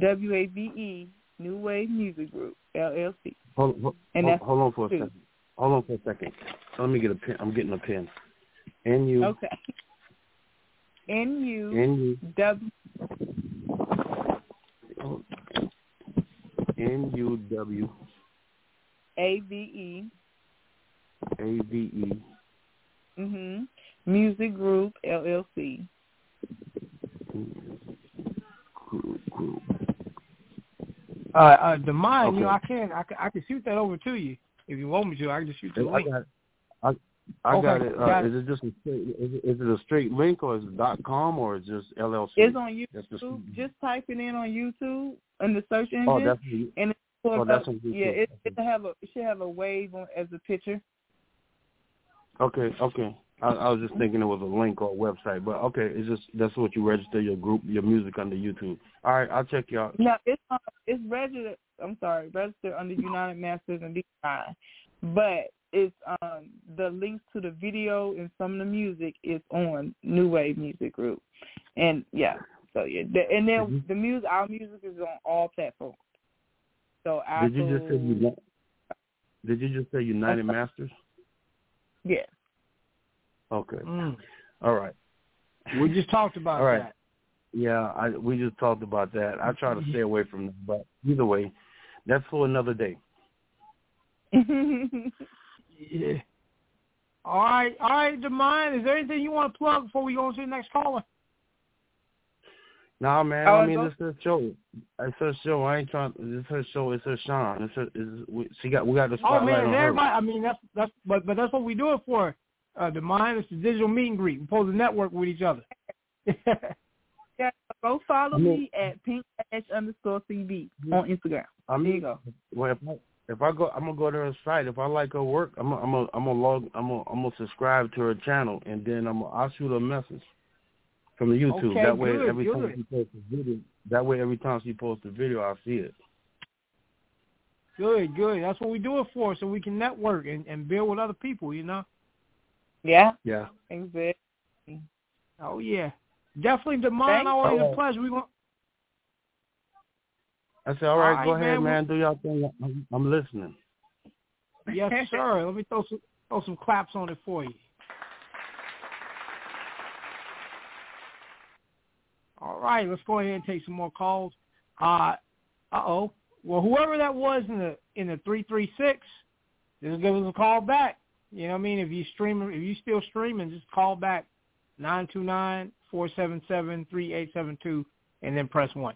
W A V E, NuWave Music Group, LLC. Hold, hold, And hold, that's hold on for a two. second. Hold on for a second. Let me get a pen. I'm getting a pen. N U Okay. N U N U. W N U W A V E. A V E. Mhm. Music Group LLC. Group, group. Uh, uh, the mine, you know, I can, I can, I can shoot that over to you if you want me to. I can just shoot the I link. got, I, I Okay, got it. Uh, got it. Is it just a straight? Is it, is it a straight link or is it dot com or is it just LLC? It's on YouTube. just- Just type it in on YouTube in the search engine. Oh, that's and it oh, that's up. on YouTube. Yeah, it, it have a it should have a wave on, as a picture. okay. Okay. I, I was just thinking it was a link or a website, but okay, it's just that's what you register your group, your music under YouTube. All right, I'll check you out. No, it's uh, it's registered. I'm sorry, registered under United Masters and Design, but it's um the links to the video and some of the music is on NuWave Music Group, and yeah, so yeah, the, and then Mhm. the music, our music is on all platforms. So I Did you just say you? Did you just say United Masters? yeah. Okay. Mm. All right. We just talked about All right. that. Yeah, I we just talked about that. I try to stay away from that, but either way, that's for another day. Yeah. All right, all right, Demine. Is there anything you want to plug before we go on to the next caller? Nah, man. Oh, I I mean, this is her show. It's her show. I ain't trying. It's her show. It's her Sean. It's her. It's, we, she got. We got the Oh man, on her. everybody. I mean, that's that's but but that's what we do it for. Uh, Demine, it's the digital meet and greet. We're supposed to network with each other. yeah, go follow me at pink lash underscore cb on Instagram. I There you go. well, if I, if I go, I'm gonna go to her site. If I like her work, I'm gonna, I'm gonna, I'm gonna log. I'm gonna, I'm gonna subscribe to her channel, and then I'm. Gonna, I'll shoot her a message from the YouTube. Okay, that way, good, every time she posts a video, that way every time she posts a video, I'll see it. good, good. That's what we do it for, so we can network and, and build with other people. You know. Yeah, Yeah. exactly. Oh yeah, definitely Demine. Thanks. Always a Alright. pleasure. We going I said, all right, All go right, ahead, man. man. Do your thing. I'm, I'm listening. Yes, sir. Let me throw some throw some claps on it for you. All right, let's go ahead and take some more calls. Uh uh oh. Well, whoever that was in the in the three three six, just give us a call back. You know what I mean? If you streaming, if you still streaming, just call back nine two nine four seven seven three eight seven two, and then press one.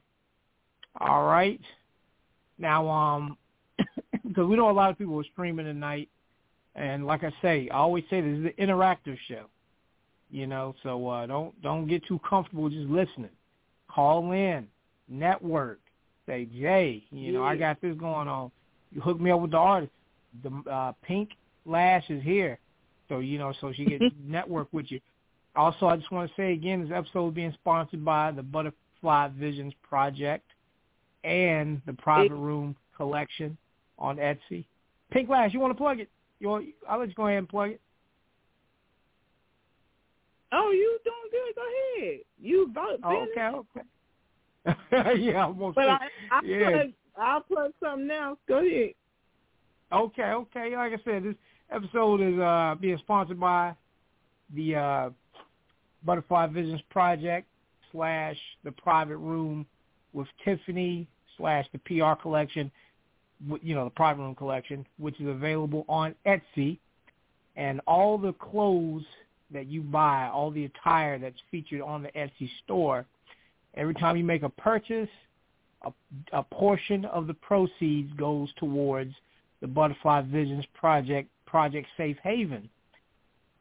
All right. Now, um, because we know a lot of people are streaming tonight, and like I say, I always say this is an interactive show. You know, so uh, don't don't get too comfortable just listening. Call in, network, say Jay, you know, I got this going on. You hook me up with the artist. The uh, Pink Lash is here, so you know, so she gets network with you. Also, I just want to say again, this episode is being sponsored by the Butterfly Visions Project and the Private Room Collection on Etsy. Pink Lash, you want to plug it? You want, I'll let you go ahead and plug it. Oh, you doing good? Go ahead. You about Oh, okay, okay. yeah, almost. But I, I yeah. plug, I'll plug something else. Go ahead. Okay, okay. Like I said, this episode is uh, being sponsored by the uh, Butterfly Visions Project slash the Private Room with Tiffany slash the PR Collection, you know, the Private Room Collection, which is available on Etsy, and all the clothes that you buy, all the attire that's featured on the Etsy store. Every time you make a purchase, a, a portion of the proceeds goes towards the Butterfly Visions Project, Project Safe Haven,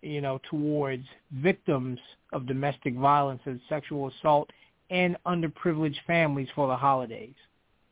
you know, towards victims of domestic violence and sexual assault and underprivileged families for the holidays.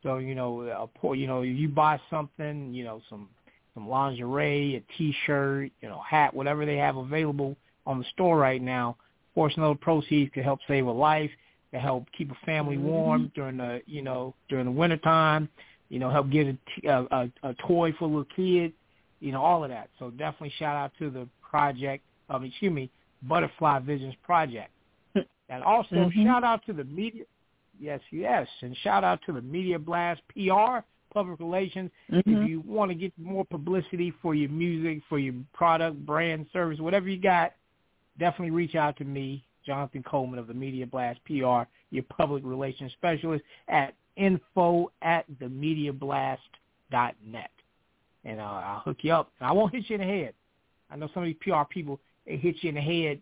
So, you know, a poor, you know, you buy something, you know, some some lingerie, a T-shirt, you know, hat, whatever they have available on the store right now. Portion of the proceeds could help save a life, to help keep a family mm-hmm. warm during the, you know, during the wintertime, you know, help get a, t- a, a, a toy for a little kid, you know, all of that. So definitely shout out to the project, um, excuse me, Butterfly Visions Project. And also Mhm. shout out to the media, yes, yes, and shout out to the Media Blast PR, public relations. Mhm. If you want to get more publicity for your music, for your product, brand, service, whatever you got, definitely reach out to me, Jonathan Coleman of the Media Blast PR, your public relations specialist at info at themediablast.net. And uh, I'll hook you up. And I won't hit you in the head. I know some of these PR people, they hit you in the head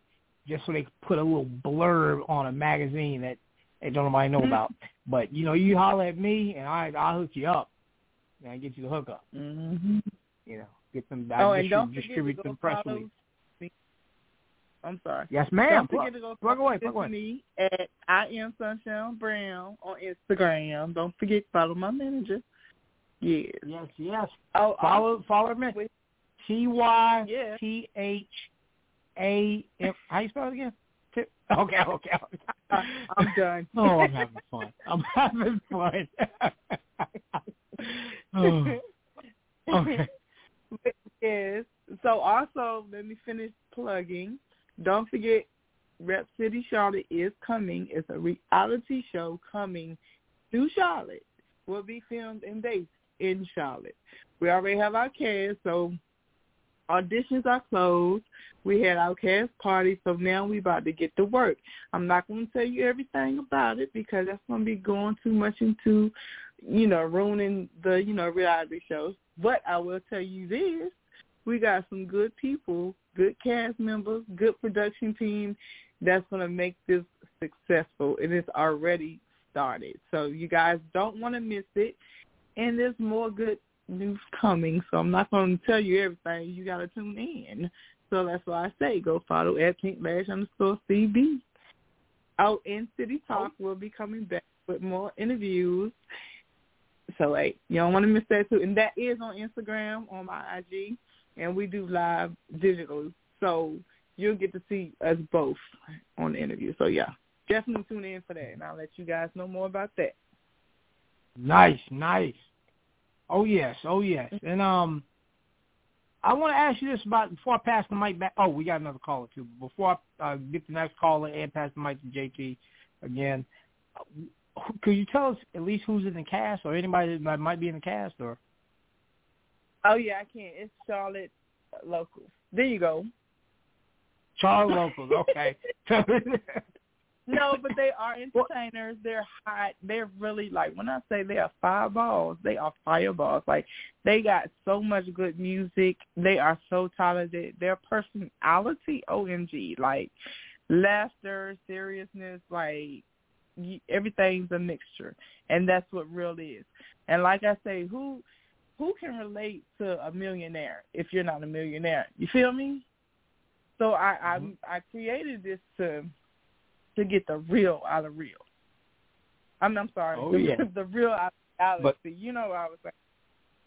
just so they put a little blurb on a magazine that they don't nobody know about. But, you know, you holler at me, and I, I'll hook you up. And I get you the hookup. Mm-hmm. You know, get Oh, I and don't distribute, forget distribute to them go press release. me. I'm sorry. Yes, ma'am. Don't forget to go Plug away, plug away. me at I am Sunshine Brown on Instagram. Don't forget to follow my manager. Yes. Yes, yes. Oh, Follow, follow me. T Y. T H A M. How you spell it again? T- Okay, okay. I'm done. Oh, I'm having fun. I'm having fun. oh, okay. Yes. So also, let me finish plugging. Don't forget, Rap City Charlotte is coming. It's a reality show coming to Charlotte. Will be filmed in based in Charlotte. We already have our cast, so auditions are closed. We had our cast party, so now we about to get to work. I'm not going to tell you everything about it because that's going to be going too much into, you know, ruining the, you know, reality shows. But I will tell you this: we got some good people, good cast members, good production team that's going to make this successful, and it's already started. So you guys don't want to miss it. And there's more good news coming, so I'm not going to tell you everything. You got to tune in. So that's why I say go follow at Pink Lash underscore CB. Oh, in City Talk we'll be coming back with more interviews. So hey, you don't want to miss that too. And that is on Instagram, on my IG, and we do live digital. So you'll get to see us both on the interview. So yeah, definitely tune in for that, and I'll let you guys know more about that. Nice, nice. Oh yes, oh yes. And um, I want to ask you this about before I pass the mic back. Oh, we got another caller too. Before I uh, get the next caller and pass the mic to JT again, uh, could you tell us at least who's in the cast or anybody that might be in the cast or? Oh yeah, I can. It's Charlotte locals. There you go. Charlotte locals. Okay. No, but they are entertainers. They're hot. They're really like when I say they are fireballs, they are fireballs. Like they got so much good music. They are so talented. Their personality, OMG, like laughter, seriousness, like everything's a mixture, and that's what real is. And like I say, who who can relate to a millionaire if you're not a millionaire? You feel me? So I Mm-hmm. I I created this to to get the real out of real. I'm I'm sorry, Oh, the, yeah. the real out of reality. But- you know what I was saying.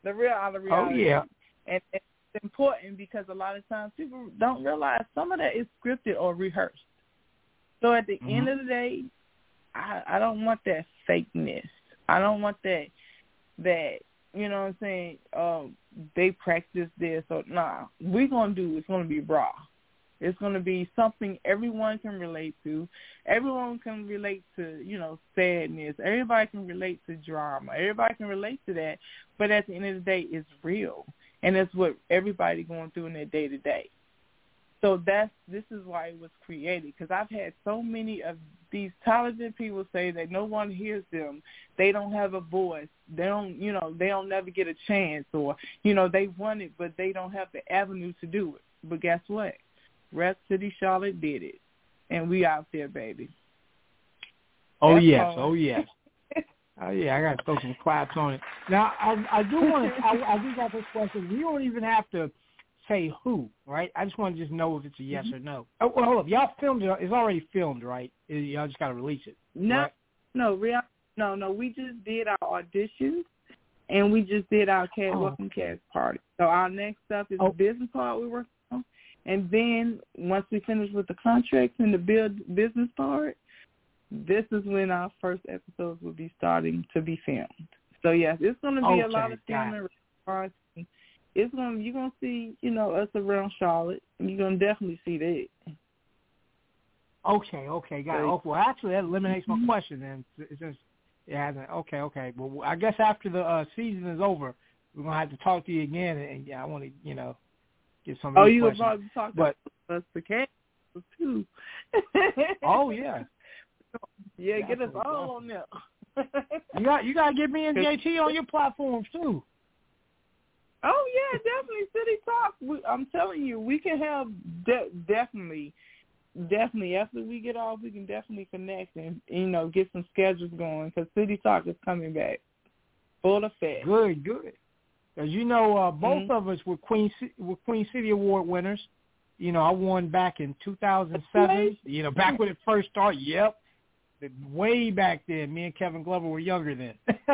The real out of reality. oh yeah. And it's important because a lot of times people don't realize some of that is scripted or rehearsed. So at the end Mhm. of the day, I I don't want that fakeness. I don't want that that you know what I'm saying, um, they practice this or nah. We're gonna do it's gonna be raw. It's going to be something everyone can relate to. Everyone can relate to, you know, sadness. Everybody can relate to drama. Everybody can relate to that. But at the end of the day, it's real, and it's what everybody going through in their day to day. So that's this is why it was created because I've had so many of these talented people say that no one hears them. They don't have a voice. They don't, you know, they don't never get a chance, or you know, they want it, but they don't have the avenue to do it. But guess what? City Charlotte did it, and we out there, baby. Oh That's yes, all. oh yes. Oh yeah, I got to throw some claps on it. Now I I do want to. I, I do got this question. We don't even have to say who, right? I just want to just know if it's a yes mm-hmm. or no. Oh, well, hold up. Y'all filmed it. It's already filmed, right? Y'all just got to release it. No, right? no, real, no, no. We just did our auditions, and we just did our oh. cast Oh. welcome cast party. So our next stuff is Oh. the business part we're working on, and then once we finish with the contracts and the build business part, this is when our first episodes will be starting to be filmed. So yes, it's going to be a lot of filming. response. It's going to you're going to see you know us around Charlotte. You're going to definitely see that. Okay, okay, got it. Oh, well, actually, that eliminates my question then. It's just it hasn't. Okay, okay. Well, I guess after the uh, season is over, we're gonna have to talk to you again, and, yeah, I want to, you know, get some. Of Oh, you were questions. about to talk But about us the cast too. oh yeah, Yeah, get us Definitely, all on there. you got you got to get me and JT on your platforms too. Oh yeah, definitely City Talk. We, I'm telling you, we can have de- definitely, definitely after we get off, we can definitely connect and you know get some schedules going because City Talk is coming back full effect. Good, good. Because you know, uh, both Mhm. of us were Queen C- were Queen City Award winners. You know, I won back in 2007. You know, back when it first started. Yep, way back then. Me and Kevin Glover were younger then.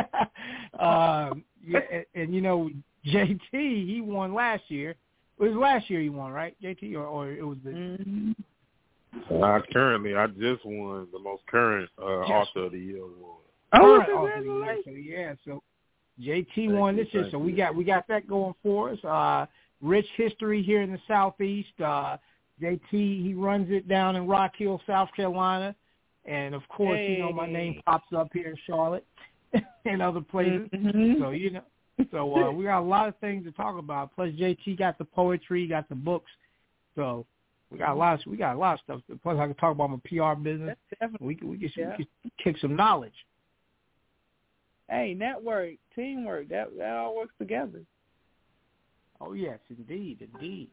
um, yeah, and, and you know, JT he won last year. It was last year he won, right? JT, or, or it was the Mm-hmm. Uh, currently, I just won the most current uh, Yes. author of the year award. Oh, current author of the year. congratulations! So yeah, so JT Thank won you, this year, thank so we you. got we got that going for us. Uh, rich history here in the southeast. Uh, JT he runs it down in Rock Hill, South Carolina, and of course you know my name pops up here in Charlotte and other places. Mhm. So you know, so uh, we got a lot of things to talk about. Plus JT got the poetry, got the books, so. We got a lot. Of, we got a lot of stuff. Plus, I can talk about my PR business. That's definitely We can we can, Yeah. we can kick some knowledge. Hey network, teamwork. That that all works together. Oh yes, indeed, indeed.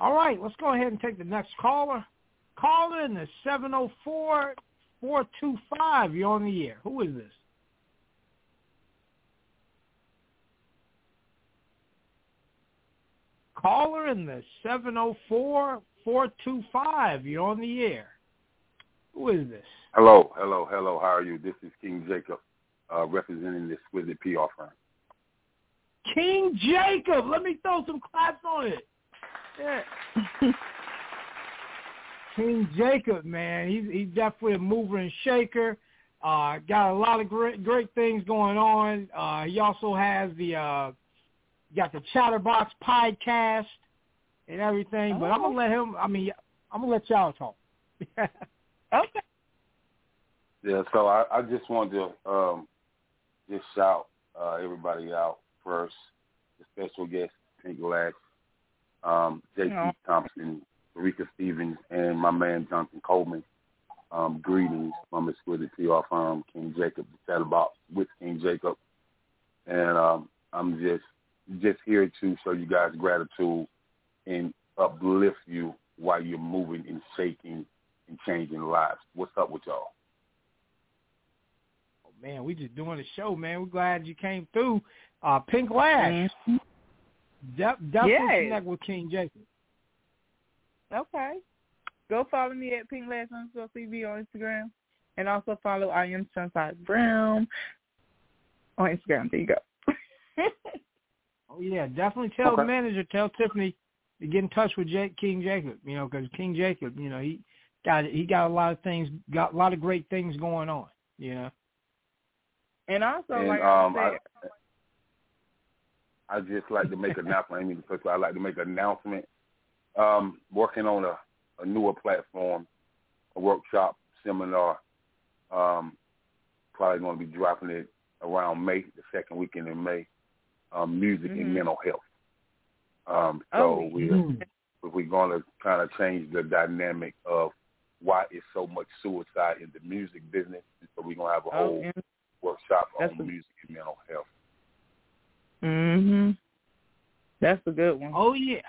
All right, let's go ahead and take the next caller. Caller in the seven zero four four two five. You're on the air. Who is this? Caller in the seven zero four four two five. You're on the air. Who is this? Hello, hello, hello. How are you? This is King Jacob, uh, representing the Exquisite PR firm. King Jacob. Let me throw some claps on it. Yeah. King Jacob, man, he's he's definitely a mover and shaker. Uh, got a lot of great great things going on. Uh, he also has the uh, got the Chatterbox podcast and everything. But I'm gonna let him. I mean, I'm gonna let y'all talk. Okay. Yeah, so I, I just wanted to um, just shout uh, everybody out first. The special guest, Pink Lash, um, J.T. Thompson, Rika Stevens, and my man Jonathan Coleman. Um, greetings from Exquisite PR firm, King Jacob, the Chatterbox with King Jacob. And um, I'm just just here to show you guys gratitude and uplift you while you're moving and shaking and changing lives. What's up with y'all? Man, we just doing the show, man. We're glad you came through. Uh, Pink Lash, de- definitely Yes. connect with King Jacob. Okay. Go follow me at Pink Lash underscore CB on Instagram. And also follow I am Sunshine Brown on Instagram. There you go. Oh yeah, definitely tell the manager, tell Tiffany to get in touch with Jake, King Jacob. You know, because King Jacob, you know, he got he got a lot of things, got a lot of great things going on. You know. And also, and like um, I I, said, I just like to make an announcement. I mean, I like to make an announcement. Um, working on a, a newer platform, a workshop seminar. Um, probably going to be dropping it around May, the second weekend in May. Um, music Mhm. and mental health. Um, so Oh, we're Mm. we're going to kind of change the dynamic of why is so much suicide in the music business. So we're going to have a oh, whole and, workshop That's on a- music and mental health. mhm. That's a good one. Oh yeah.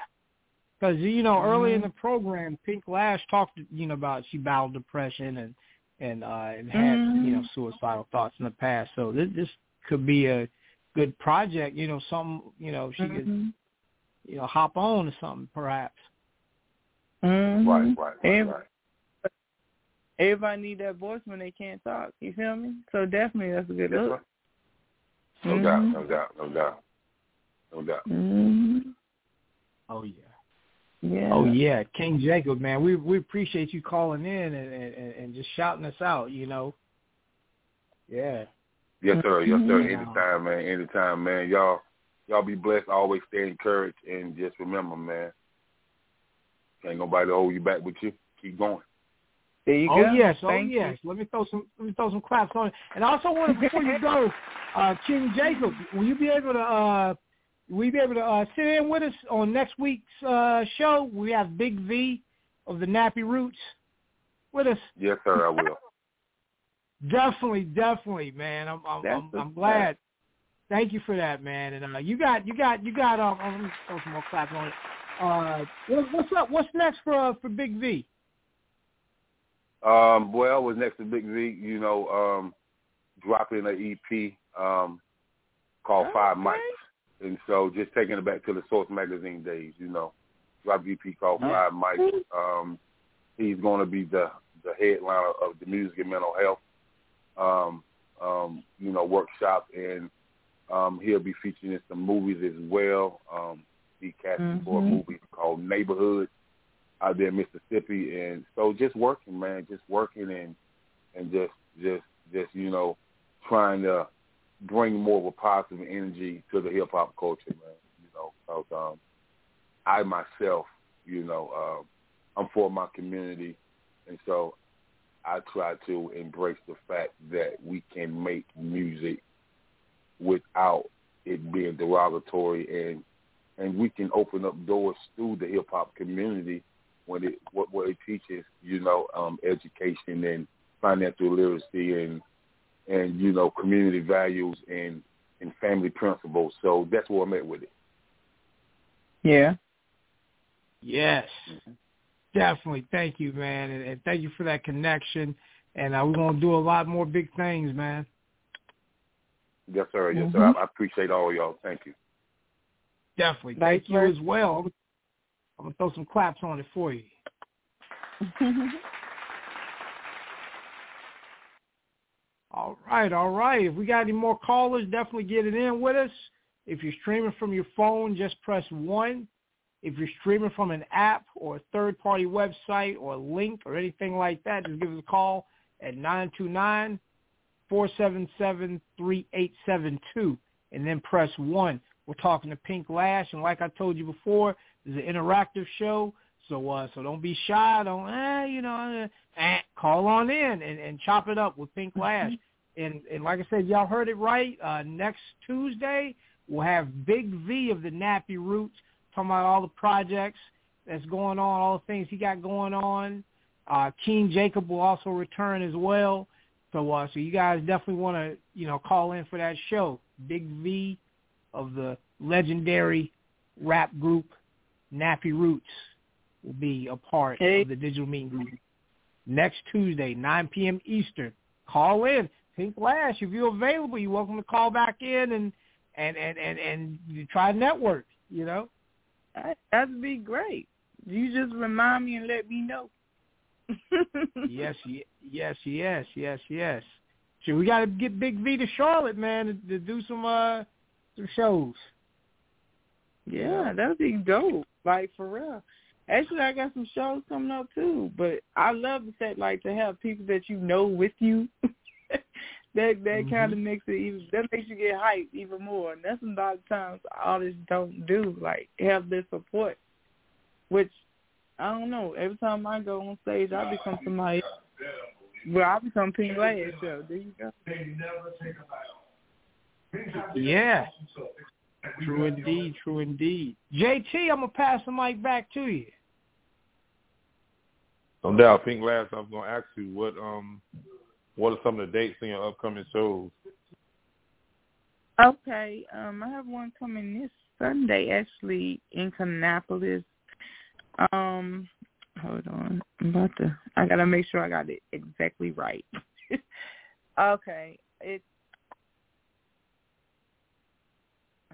Because you know, early in Mhm. the program, Pink Lash talked, you know, about she battled depression and and uh and had Mhm. you know suicidal thoughts in the past. So this this could be a good project. You know, some you know she could Mhm. you know hop on to something perhaps. Mhm. Right, right, right, And- right. Everybody need that voice when they can't talk. You feel me? So definitely, that's a good That's look. right. No doubt, Mhm. no doubt, no doubt, no doubt. Mm-hmm. Oh yeah. Yeah. Oh yeah, King Jacob, man, we we appreciate you calling in and and, and just shouting us out. You know. Yeah. Yes, sir. Yes, sir. Mhm. Anytime, man. Anytime, man. Y'all, y'all be blessed. Always stay encouraged, and just remember, man. Ain't nobody to hold you back with you. Keep going. There you oh go. yes, oh Thank yes. Let me throw some let me throw some claps on it. And I also want to before you go, uh, King Jacob, will you be able to uh, will you be able to uh, sit in with us on next week's uh, show? We have Big V of the Nappy Roots with us. Yes, sir. I will. Definitely, definitely, man. I'm I'm I'm, I'm glad. Thank you for that, man. And uh, you got you got you got um. Oh, let me throw some more claps on it. Uh, what, what's up? What's next for uh, for Big V? Um, well, what's next to Big V? You know, um, dropping an EP um, called Okay. Five Mics, and so just taking it back to the Source Magazine days. You know, drop EP called Five Mics. Um, he's going to be the the headliner of the music and mental health, um, um, you know, workshop, and um, he'll be featuring in some movies as well. Um, he casting for a movie called Neighborhood out there in Mississippi, and so just working, man, just working and and just just just you know trying to bring more of a positive energy to the hip hop culture, man. You know, 'cause, um, I myself, you know, um, I'm for my community, and so I try to embrace the fact that we can make music without it being derogatory, and and we can open up doors through the hip hop community when it what what it teaches, you know, um, education and financial literacy and and you know community values and and family principles. So that's where I'm at with it. Yeah. Yes, definitely. Thank you, man, and, and thank you for that connection. And uh, we're gonna do a lot more big things, man. Yes, sir. Yes, sir. Mhm. I, I appreciate all of y'all. Thank you. Definitely. Vice Thank you versa. as well. I'm gonna throw some claps on it for you. All right, all right. If we got any more callers, definitely get it in with us. If you're streaming from your phone, just press one. If you're streaming from an app or a third-party website or a link or anything like that, just give us a call at 929-477-3872 and then press one. We're talking to Pink Lash, and like I told you before, this is an interactive show, so uh, so don't be shy. Don't eh, you know, eh, eh, call on in and, and chop it up with Pink Lash. And and like I said, y'all heard it right. Uh, next Tuesday we'll have Big V of the Nappy Roots talking about all the projects that's going on, all the things he got going on. Uh, King Jacob will also return as well. So uh, so you guys definitely want to you know call in for that show. Big V of the legendary rap group Nappy Roots will be a part Hey. of the digital meet and greet next Tuesday, 9 p.m. Eastern. Call in. Pink Lash, if you're available, you're welcome to call back in and and and and, and you try to network. You know. That- That'd be great. You just remind me and let me know. yes, yes, yes, yes, yes. So we got to get Big V to Charlotte, man, to, to do some uh some shows. Yeah, that'd be dope. Like for real. Actually, I got some shows coming up too. But I love the fact like to have people that you know with you. that that Mhm. kind of makes it even. That makes you get hyped even more. And that's a lot of times artists don't do. Like have their support, which I don't know. Every time I go on stage, I become somebody. Well, I become Pink Lash. So there you go. Yeah. True indeed, true indeed. JT, I'm gonna pass the mic back to you. No doubt, Pink Lash. I was gonna ask you what um what are some of the dates in your upcoming shows? Okay, um, I have one coming this Sunday actually in Kannapolis. Um, hold on, I'm about to. I gotta make sure I got it exactly right. okay, it's.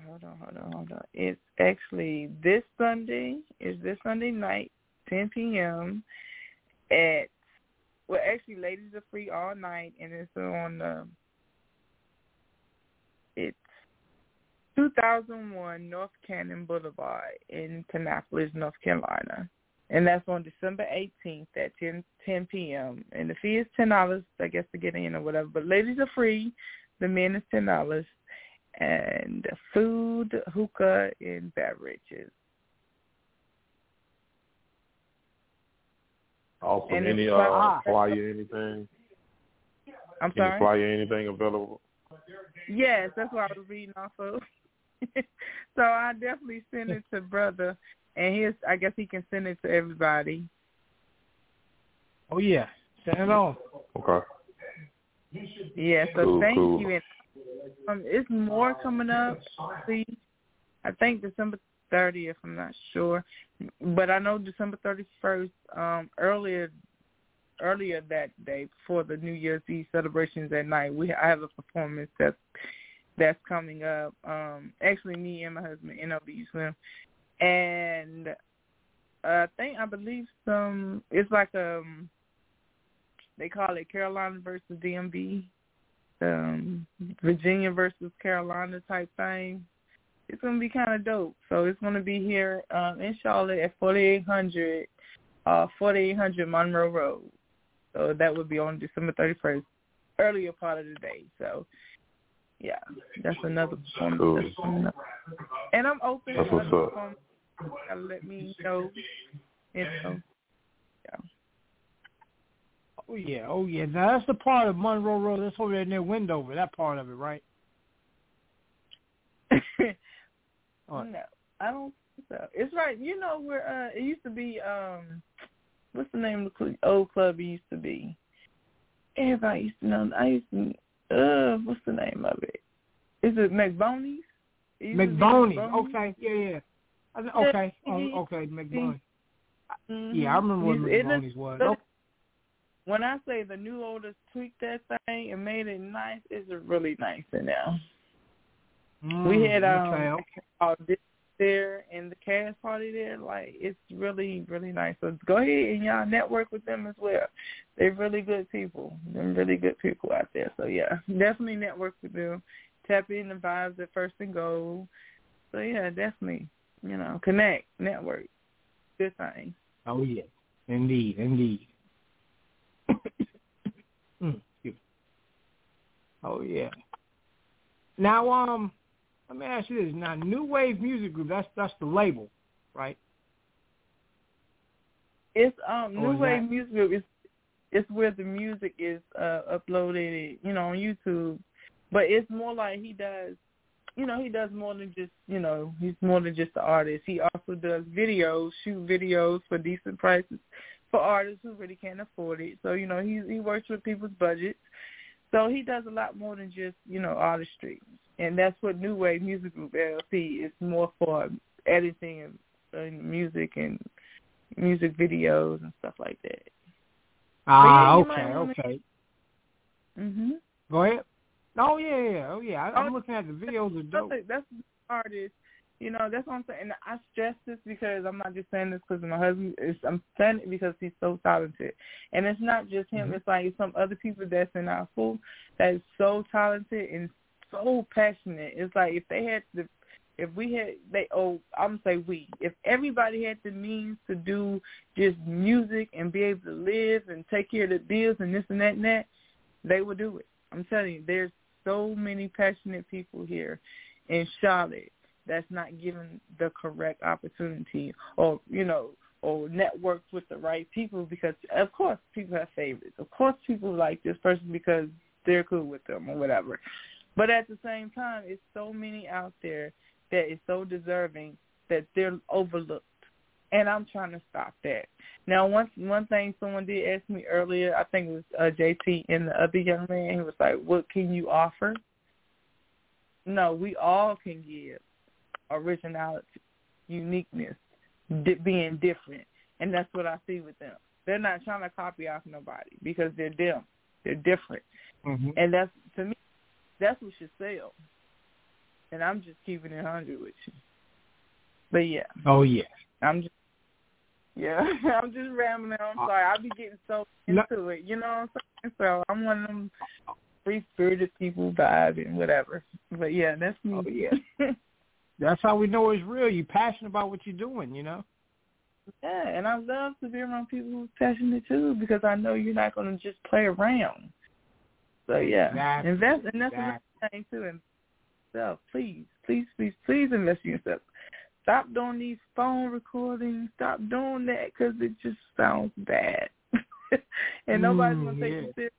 Hold on, hold on, hold on. It's actually this Sunday. Is this Sunday night, 10 p.m. at. Well, actually, ladies are free all night, and it's on. Um, it's 2001 North Cannon Boulevard in Kannapolis, North Carolina. And that's on December 18th at 10, 10 p.m. And the fee is $10, I guess, to get in or whatever. But ladies are free. The men is $10. And food, hookah, and beverages. Awesome. And Any it's uh like- flyer, anything? I'm Any sorry? flyer, anything available? Yes, that's what I was reading off of. so I definitely send it to brother, and his. I guess he can send it to everybody. Oh yeah, send it on. Okay. Yeah, so Cool, thank cool. you. And um, it's more coming up. See, I think December thirtieth. I'm not sure, but I know December thirty first. Um, earlier, earlier that day before the New Year's Eve celebrations at night, we I have a performance that's that's coming up. Um, actually, me and my husband, NLB Slim, and I think I believe some. It's like um, they call it Carolina versus DMV, um, Virginia versus Carolina type thing. It's gonna be kind of dope. So it's gonna be here um, in Charlotte at 4800, uh, 4800 Monroe Road. So that would be on December 31st, earlier part of the day. So yeah, that's another performance. Cool. that's coming up. And I'm open. That's what's up. Gotta let me know. Info. Oh yeah, oh yeah. Now that's the part of Monroe Road. That's over there near Windover. That part of it, right? No, I don't think so. It's right. You know where uh, it used to be. Um, what's the name of the old club it used to be? Everybody used to know. I used to. Uh, what's the name of it? Is it McBoney's? It used to be McBoney. McBoney's. Okay, yeah, yeah. I okay, oh, okay, McBoney. Yeah, I remember what McBoney's was. Okay. When I say the new owners tweaked that thing and made it nice, it's really nice in there. we had um Mm, okay, okay. all this there and the cast party there. Like it's really, really nice. So go ahead and y'all network with them as well. They're really good people. They're really good people out there. So yeah, definitely network with them. Tap in the vibes at first and go. So yeah, definitely. You know, connect, network. Good thing. Oh yeah, indeed, indeed. Mm, oh yeah. Now, um, let me ask you this. Now, NuWave Music Group. That's that's the label, right? It's um NuWave that- Music Group is it's where the music is uh uploaded, you know, on YouTube. But it's more like he does you know, he does more than just you know, he's more than just the artist. He also does videos, shoot videos for decent prices for artists who really can't afford it. So, you know, he he works with people's budgets. So he does a lot more than just, you know, artistry. And that's what NuWave Music Group LLC is more for editing and, and music and music videos and stuff like that. Ah, you okay, wanna- okay. Mhm. Go ahead. Oh yeah, yeah, oh yeah. I, I'm Oh, looking at the videos are That's dope. that's the artist. You know, that's what I'm saying. And I stress this because I'm not just saying this because my husband. is I'm saying it because he's so talented, and it's not just him. Mhm. It's like some other people that's in our school that is so talented and so passionate. It's like if they had the, if we had they oh I'm gonna say we if everybody had the means to do just music and be able to live and take care of the bills and this and that and that, they would do it. I'm telling you, there's so many passionate people here in Charlotte that's not given the correct opportunity or, you know, or networked with the right people because of course people have favorites. Of course people like this person because they're cool with them or whatever. But at the same time, it's so many out there that is so deserving that they're overlooked. And I'm trying to stop that. Now, one one thing someone did ask me earlier, I think it was uh, JT and the other young man. He was like, "What can you offer?" No, we all can give originality, uniqueness, di- being different, and that's what I see with them. They're not trying to copy off nobody because they're them. They're different, Mm-hmm. and that's to me, that's what should sell. And I'm just keeping it hundred with you. But yeah, Oh yeah. I'm just yeah, I'm just rambling. I'm sorry. I'll be getting so No. into it. You know what I'm saying? So I'm one of them free spirited people vibing, whatever. But yeah, that's me. Oh, yeah. That's how we know it's real. You're passionate about what you're doing, you know. yeah, and I love to be around people who are passionate too because I know you're not gonna just play around. So yeah, Exactly. invest, and that's Exactly. another thing too. And yourself, please, please, please, please invest in yourself. Stop doing these phone recordings. Stop doing that because it just sounds bad, and nobody's Mm, gonna take yeah. you serious.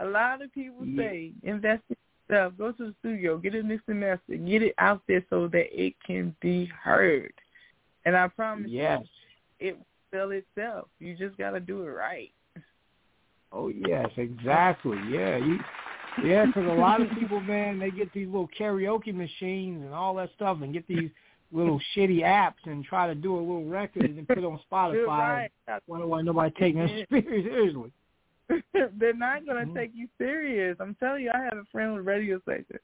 A lot of people Yeah. say invest in Go to the studio, get a mixing master, get it out there so that it can be heard. And I promise Yes. you, it will sell itself. You just got to do it right. Oh yes, exactly. Yeah, you, yeah, because a lot of people, man, they get these little karaoke machines and all that stuff, and get these little shitty apps and try to do a little record and then put it on Spotify. right. And wonder why nobody taking it seriously. They're not going to Mhm. take you serious. I'm telling you, I have a friend with a radio station.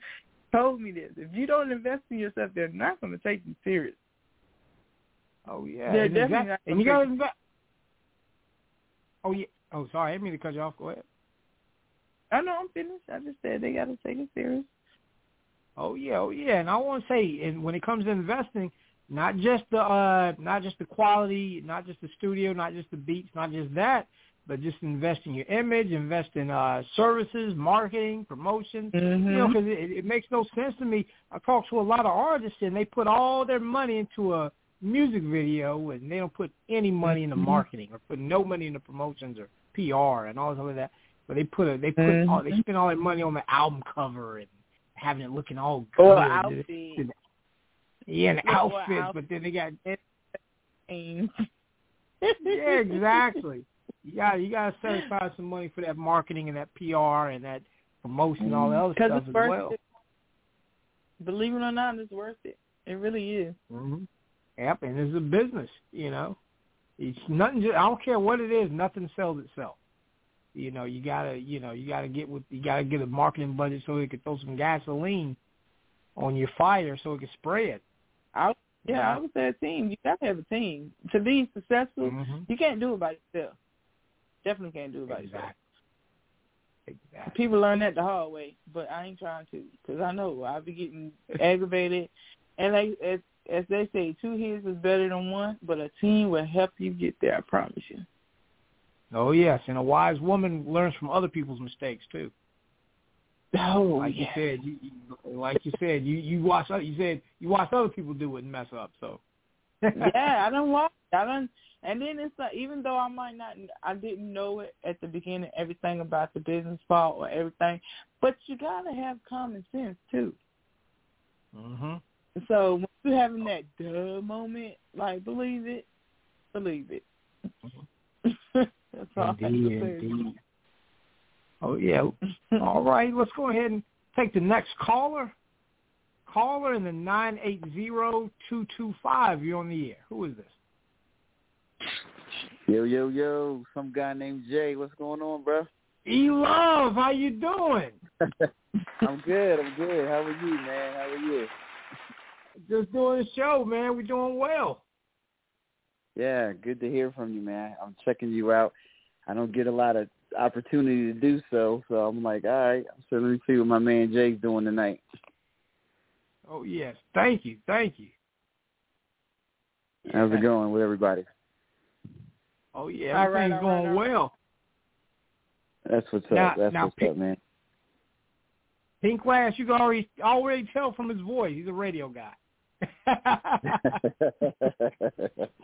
Told me this. If you don't invest in yourself, they're not going to take you serious. Oh yeah, They're and, definitely not and you got to invest. Oh yeah. Oh sorry, I didn't mean to cut you off. Go ahead. I know I'm finished. I just said they got to take it serious. Oh yeah, oh yeah, and I want to say, and when it comes to investing, not just the uh, not just the quality, not just the studio, not just the beats, not just that, but just invest in your image, invest in uh, services, marketing, promotion. You know, because it, it makes no sense to me. I talk to a lot of artists, and they put all their money into a music video, and they don't put any money into Mhm. marketing or put no money into promotions or PR and all this other that. But they put a, they put Mhm. all, they spend all their money on the album cover and having it looking all good. Or outfit. Yeah, and Yeah, or outfits, outfit. but then they got yeah, yeah, exactly. Got you got to set aside some money for that marketing and that PR and that promotion and all that other stuff it's as worth well. it. Believe it or not, it's worth it. It really is. Mm-hmm. Yep, and it's a business, you know. It's nothing. Just, I don't care what it is. Nothing sells itself. You know, you gotta, you know, you gotta get with, you gotta get a marketing budget so you can throw some gasoline on your fire so it can spray it. I, yeah, I would say a team. You got to have a team to be successful. Mhm. You can't do it by yourself. Definitely can't do it by yourself. Exactly. Exactly. People learn that the hard way, but I ain't trying to because I know I'll be getting aggravated. And like as, as they say, two heads is better than one, but a team will help you get there. I promise you. Oh yes, and a wise woman learns from other people's mistakes too. Oh, like you said, you, you like you said, you you watch you said you watch other people do it and mess up. So yeah, I don't watch. I don't. And then it's like, even though I might not, I didn't know it at the beginning, everything about the business part or everything, but you gotta have common sense too. Mhm. So when you're having that duh moment, like believe it, believe it. That's all I Indeed, have to say. indeed. Oh yeah. All right, let's go ahead and take the next caller. Caller in the nine eight zero two two five. You're on the air. Who is this? Yo, yo, yo! Some guy named Jay. What's going on, bro? E Love, how you doing? I'm good. I'm good. How are you, man? How are you? Just doing the show, man. We're doing well. Yeah, good to hear from you, man. I'm checking you out. I don't get a lot of opportunity to do so, so I'm like, all right, so let me see what my man Jay's doing tonight. Oh yes, thank you, thank you. How's it going with everybody? Oh yeah, everything's all right, going all right. well. That's what's up. Now- That's now what's pick- up, man. Pink Lash, you can already already tell from his voice. He's a radio guy.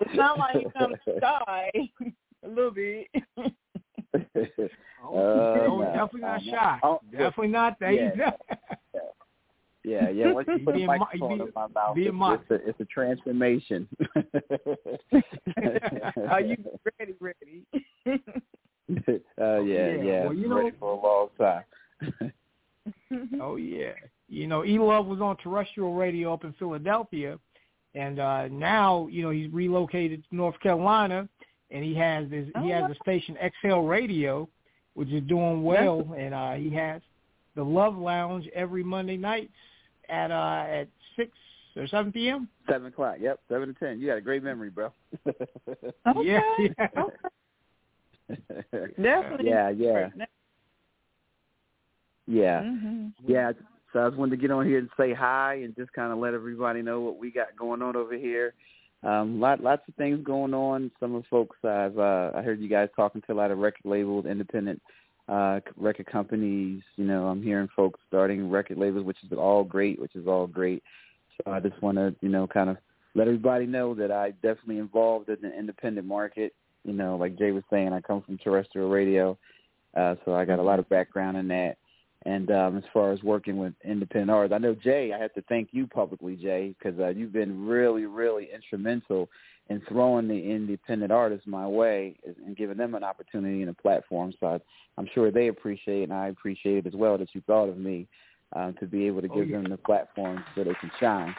It's not like he's gonna die a little bit. Oh, Uh, no, definitely not nah, shy. nah. Oh, definitely not. There yeah. You go. yeah, yeah. Once you put a Be a mo- microphone be- in my mouth, be a it's, mo- it's, a, it's a transformation. Are you ready? Ready? uh, yeah, Yeah, yeah. well, you I'm know- ready for a long time. Oh yeah. You know, E Love was on terrestrial radio up in Philadelphia, and uh now you know he's relocated to North Carolina, and he has this he Oh, has a station XL Radio, which is doing well, and uh he has the Love Lounge every Monday nights at uh at six or seven p.m. Seven o'clock. Yep, seven to ten. You got a great memory, bro. Yeah, yeah. Definitely. Yeah, yeah, yeah, hmm yeah. So I just wanted to get on here and say hi and just kind of let everybody know what we got going on over here. Um, lot, lots of things going on. Some of the folks I've uh, I heard you guys talking to a lot of record labels, independent uh, record companies. You know, I'm hearing folks starting record labels, which is all great, which is all great. So I just want to, you know, kind of let everybody know that I definitely involved in the independent market. You know, like Jay was saying, I come from terrestrial radio, uh, so I got a lot of background in that. And um, as far as working with independent artists, I know Jay. I have to thank you publicly, Jay, because uh, you've been really, really instrumental in throwing the independent artists my way and giving them an opportunity and a platform. So I, I'm sure they appreciate, and I appreciate it as well that you thought of me um, to be able to Oh, give yeah. them the platform so they can shine.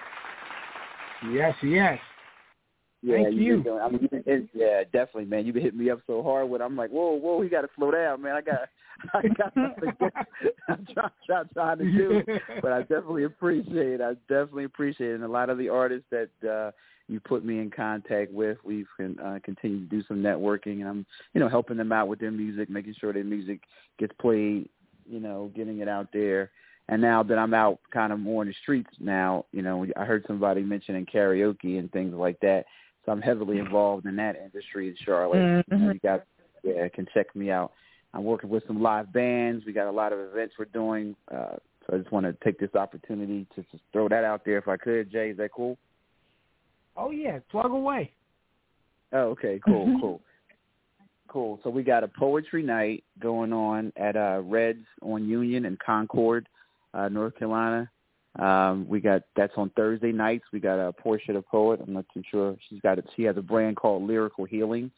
Yes, yes. Yeah, Thank you. Doing, I mean, it, yeah, definitely, man. You've been hitting me up so hard when I'm like, whoa, whoa, you got to slow down, man. I got, I got something I'm trying, trying, trying to do, but I definitely appreciate. it. I definitely appreciate it. And a lot of the artists that uh you put me in contact with, we've can uh, continue to do some networking, and I'm, you know, helping them out with their music, making sure their music gets played, you know, getting it out there. And now that I'm out kind of more in the streets now, you know, I heard somebody mentioning karaoke and things like that. So I'm heavily involved in that industry in Charlotte. You, know, you guys yeah, can check me out. I'm working with some live bands. We got a lot of events we're doing. Uh, so I just want to take this opportunity to just throw that out there if I could. Jay, is that cool? oh yeah, plug away. Oh, okay, cool, cool. Cool. So we got a poetry night going on at uh Reds on Union and Concord, uh, North Carolina. Um, we got that's on Thursday nights. We got a uh, Portia the poet. I'm not too sure. She's got it. She has a brand called Lyrical Healing,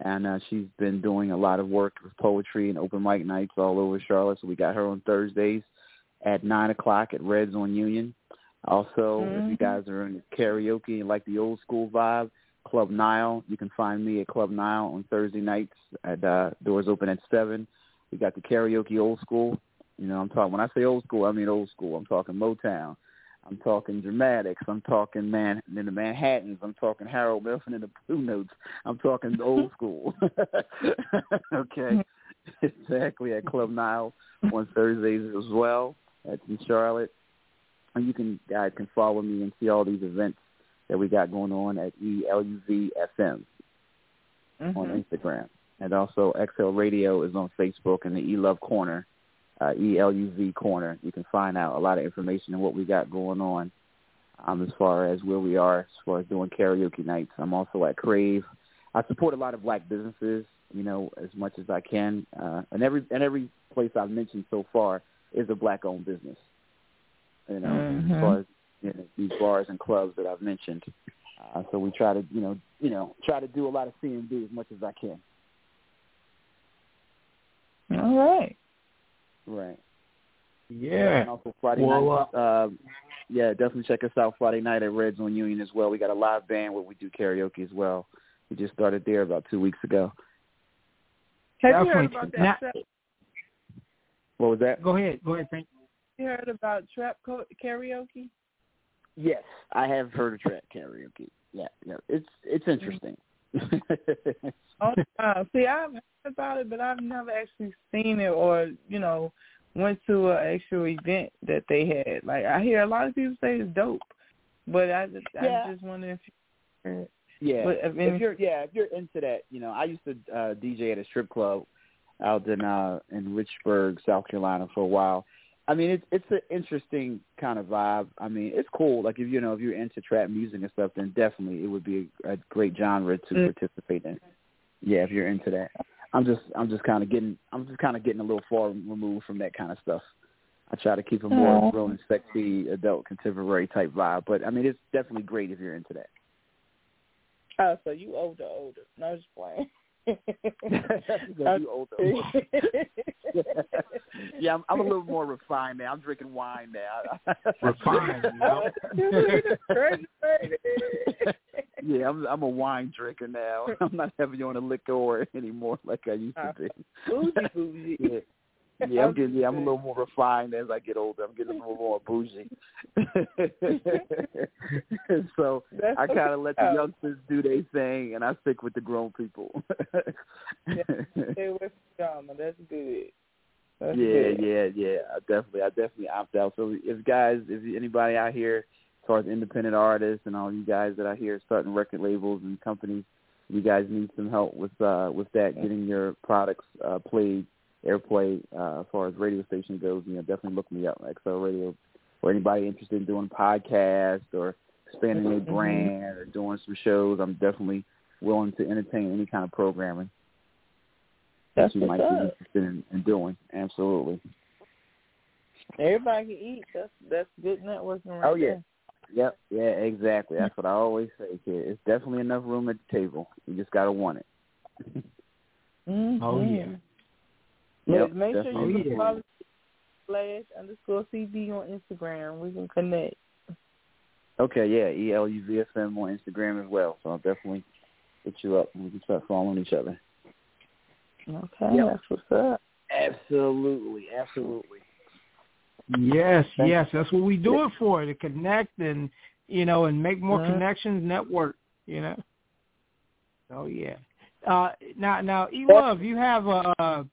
and uh, she's been doing a lot of work with poetry and open mic nights all over Charlotte. So we got her on Thursdays at nine o'clock at Reds on Union. Also, if you guys are in karaoke and like the old school vibe, Club Nile. You can find me at Club Nile on Thursday nights. At uh, doors open at seven. We got the karaoke old school. You know, I'm talking. When I say old school, I mean old school. I'm talking Motown. I'm talking Dramatics. I'm talking Man in the Manhattans. I'm talking Harold Melvin and the Blue Notes. I'm talking old school. okay, exactly at Club Nile on Thursdays as well. That's in Charlotte. And you can guys can follow me and see all these events that we got going on at ELUVFM Mm-hmm. on Instagram. And also XL Radio is on Facebook and the E Love Corner, uh, ELUV Corner. You can find out a lot of information on what we got going on um, as far as where we are as far as doing karaoke nights. I'm also at Crave. I support a lot of black businesses, you know, as much as I can. Uh, and every and every place I've mentioned so far is a black owned business. You know, Mhm. as far as you know, these bars and clubs that I've mentioned. Uh, so we try to, you know, you know, try to do a lot of C and D as much as I can. All right. Right. Yeah. And also Friday Well, night. Uh, yeah, definitely check us out Friday night at Reds on Union as well. We got a live band where we do karaoke as well. We just started there about two weeks ago. Have you heard about that? Now- trap, What was that? Go ahead. Go ahead, Frank. you heard about trap co- karaoke? Yes, I have heard of trap karaoke. Yeah, yeah, it's it's interesting. Oh, uh, see, I've heard about it, but I've never actually seen it or you know went to an actual event that they had. Like I hear a lot of people say it's dope, but I just, Yeah. I just wonder if you. Yeah, But if if you're yeah, if you're into that, you know, I used to uh, DJ at a strip club out in uh in Richburg, South Carolina for a while. I mean, it's it's an interesting kind of vibe. I mean, it's cool. Like if you know if you're into trap music and stuff, then definitely it would be a, a great genre to Mm. participate in. Yeah, if you're into that. I'm just I'm just kind of getting I'm just kind of getting a little far removed from that kind of stuff. I try to keep a more Aw. grown, sexy, adult, contemporary type vibe. But I mean, it's definitely great if you're into that. Oh, so you older, older? No, just playing. Because you older. yeah, I'm, I'm a little more refined now. I'm drinking wine now. Refined, you know? yeah, I'm I'm a wine drinker now. I'm not heavy on the liquor anymore like I used to uh, be. bougie, bougie. Yeah. Yeah, I'm getting yeah, I'm a little more refined as I get older. I'm getting a little more bougie. so That's I kind of let the youngsters do their thing, and I stick with the grown people. Stay with drama. That's good. That's yeah, good. yeah, yeah. I definitely, I definitely opt out. So if guys, if anybody out here, as far as independent artists and all you guys that are here starting record labels and companies, you guys need some help with uh with that, getting your products uh played, airplay, uh as far as radio station goes, you know, definitely look me up, XL Radio. Or anybody interested in doing podcasts or expanding their Mhm. brand or doing some shows, I'm definitely willing to entertain any kind of programming That's that you might what's be interested in, in doing. Absolutely. Everybody can eat. That's that's good networking right Oh yeah. there. Yep. Yeah. Exactly. That's what I always say, kid. It's definitely enough room at the table. You just gotta want it. Mm-hmm. Oh yeah. Yep, make sure you can yeah. follow slash underscore CB on Instagram. We can connect. Okay. Yeah. E L U V S M on Instagram as well. So I'll definitely hit you up and we can start following each other. Okay, Yep. that's what's up. Absolutely. Absolutely. Yes, Thank yes, that's what we do it for to connect and you know and make more Mhm. connections, network. You know. Oh yeah. Uh, now, now, E Love, you have a.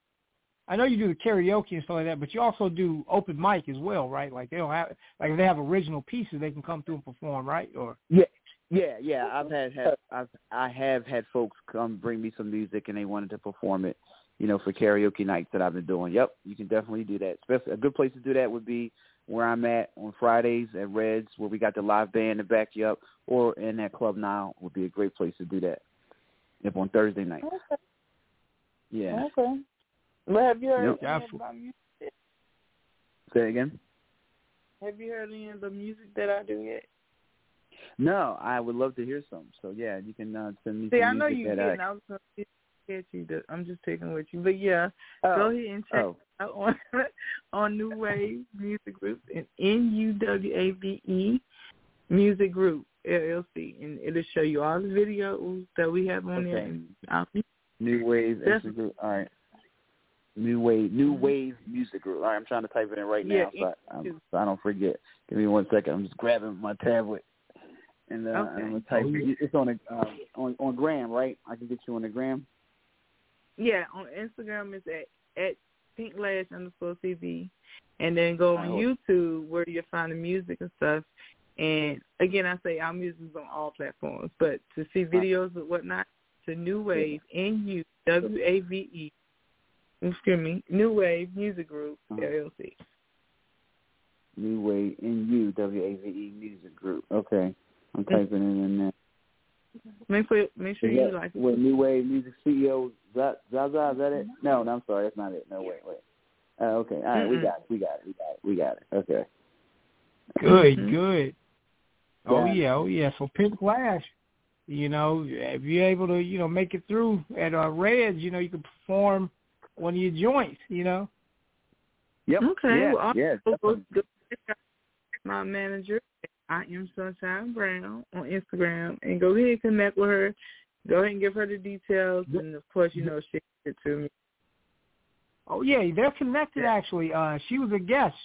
I know you do the karaoke and stuff like that, but you also do open mic as well, right? Like they don't have, like if they have original pieces, they can come through and perform, right? Or Yeah, yeah, yeah. I've had, had I've I have had folks come bring me some music and they wanted to perform it, you know, for karaoke nights that I've been doing. Yep, you can definitely do that. Especially a good place to do that would be where I'm at on Fridays at Reds, where we got the live band to back you up, or in that club now would be a great place to do that. If on Thursday night. Okay. Yeah. Okay. Well, have you heard Yep. any of my music? Say again. Have you heard any of the music that I do yet? No, I would love to hear some. So yeah, you can uh, send me See, I know you did. I. was get you. To, I'm just taking with you, but yeah, Oh, go ahead and check oh, out on on NuWave Music Group and N U W A V E Music Group LLC, and it'll show you all the videos that we have on there. Okay. Music. NuWave Music Group. All right. NuWave New Wave Music Group. All right, I'm trying to type it in right now. Yeah, so, I, I'm, so I don't forget. Give me one second. I'm just grabbing my tablet and uh, Okay. I'm gonna type. Yeah. It's on a um, on on Gram, right? I can get you on the Gram. Yeah, on Instagram it's at at Pink Lash underscore CV, and then go on Oh. YouTube where you'll find the music and stuff. And again, I say our music is on all platforms, but to see videos and whatnot, to NuWave N U W A V E, excuse me, NuWave Music Group Uh-huh. LLC. NuWave N U W A V E Music Group. Okay, I'm typing it in there. Make sure make sure you like it. With NuWave Music CEO Zaza, Zaza, is that it? No, no, I'm sorry, that's not it. No, wait, wait. Uh, okay, all right, we got it, we got it, we got it, we got it. Okay. good, Mhm. good. Oh Yeah. yeah, oh yeah. So Pink Lash, you know, if you're able to, you know, make it through at uh, Reds, you know, you can perform one of your joints, you know. Yep. Okay, Yeah. well, yeah. Go- go- go check my manager, I am Sunshine Brown on Instagram, and go ahead and connect with her. Go ahead and give her the details, and of course, you know she can get to me. Oh yeah, they're connected actually. Uh she was a guest.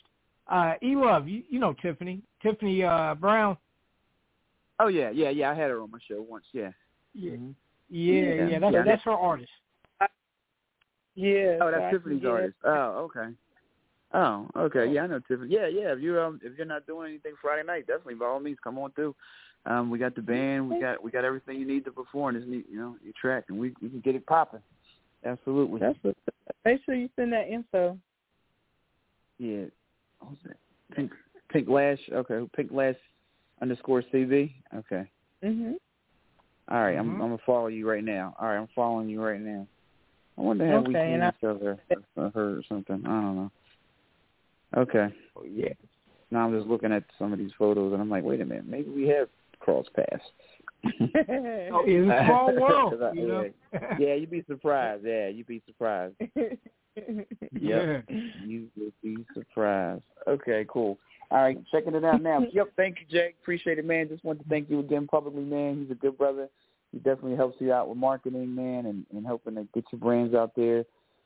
Uh E Love, you, you know Tiffany. Tiffany uh Brown. Oh yeah, yeah, yeah. I had her on my show once. Yeah. Yeah. Mhm. Yeah, yeah, Yeah. that's Yeah. that's her artist. Yeah. Oh, that's Tiffany's yeah. artist. Oh, okay. Oh, okay. Yeah, I know Tiffany. Yeah, yeah. If you um if you're not doing anything Friday night, definitely by all means come on through. Um, we got the band, we got we got everything you need to perform. This need you know your track, and we we can get it popping. Absolutely. That's what, make sure you send that info. Yeah. What was that? Pink Pink Lash. Okay. Pink Lash underscore CV. Okay. Mhm. All right, I'm Mhm. I'm gonna follow you right now. All right, I'm following you right now. I wonder how we Okay, seen and I- each other or her or something. I don't know. Okay. Oh yeah. Now I'm just looking at some of these photos and I'm like, wait a minute, maybe we have crossed paths. Oh, it's a small world, I- you know. yeah, you'd be surprised. Yeah, you'd be surprised. yeah. You would be surprised. Okay, cool. All right, checking it out now. Yep, thank you, Jake. Appreciate it, man. Just want to thank you again publicly, man. He's a good brother. He definitely helps you out with marketing, man, and, and helping to get your brands out there.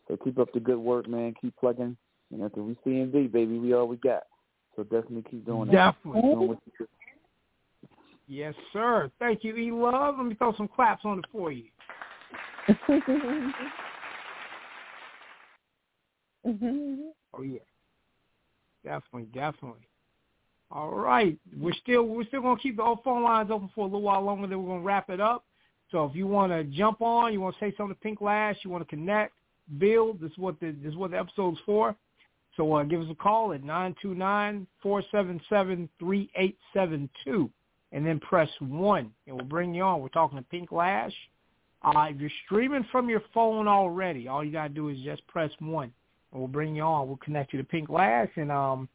So keep up the good work, man. Keep plugging. You know, 'cause we CMV, baby. We all we got. So definitely keep doing that. Definitely. Doing what you do. Yes, sir. Thank you, E Love. Let me throw some claps on it for you. Oh yeah. Definitely, definitely. All right. We're still we're still gonna keep the old phone lines open for a little while longer, then we're gonna wrap it up. So if you wanna jump on, you wanna say something to Pink Lash, you wanna connect, build, this is what the this is what the episode's for. So uh, give us a call at nine two nine four seven seven three eight seven two and then press one and we'll bring you on. We're talking to Pink Lash. Uh, if you're streaming from your phone already, all you gotta do is just press one and we'll bring you on. We'll connect you to Pink Lash, and um,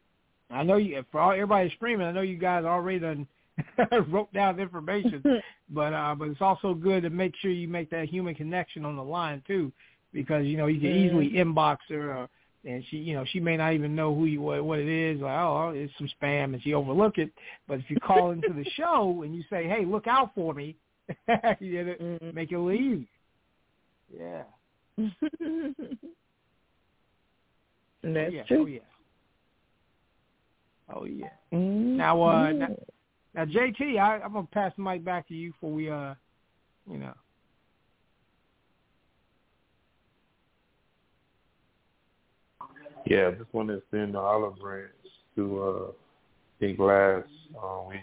I know you for all everybody streaming. I know you guys already done wrote down information, but uh, but it's also good to make sure you make that human connection on the line too, because you know you can easily inbox her. Uh, and she, you know, she may not even know who you what, what it is. Like, oh, it's some spam, and she overlook it. But if you call into the show and you say, "Hey, look out for me," you know, Mm-hmm. make it leave. Yeah. That's oh, yeah. true. Oh yeah. Oh yeah. Mm-hmm. Now, uh, now, now, JT, I, I'm gonna pass the mic back to you for we, uh, you know. Yeah, I just want to send the olive branch to uh, Pink Lash. Um, we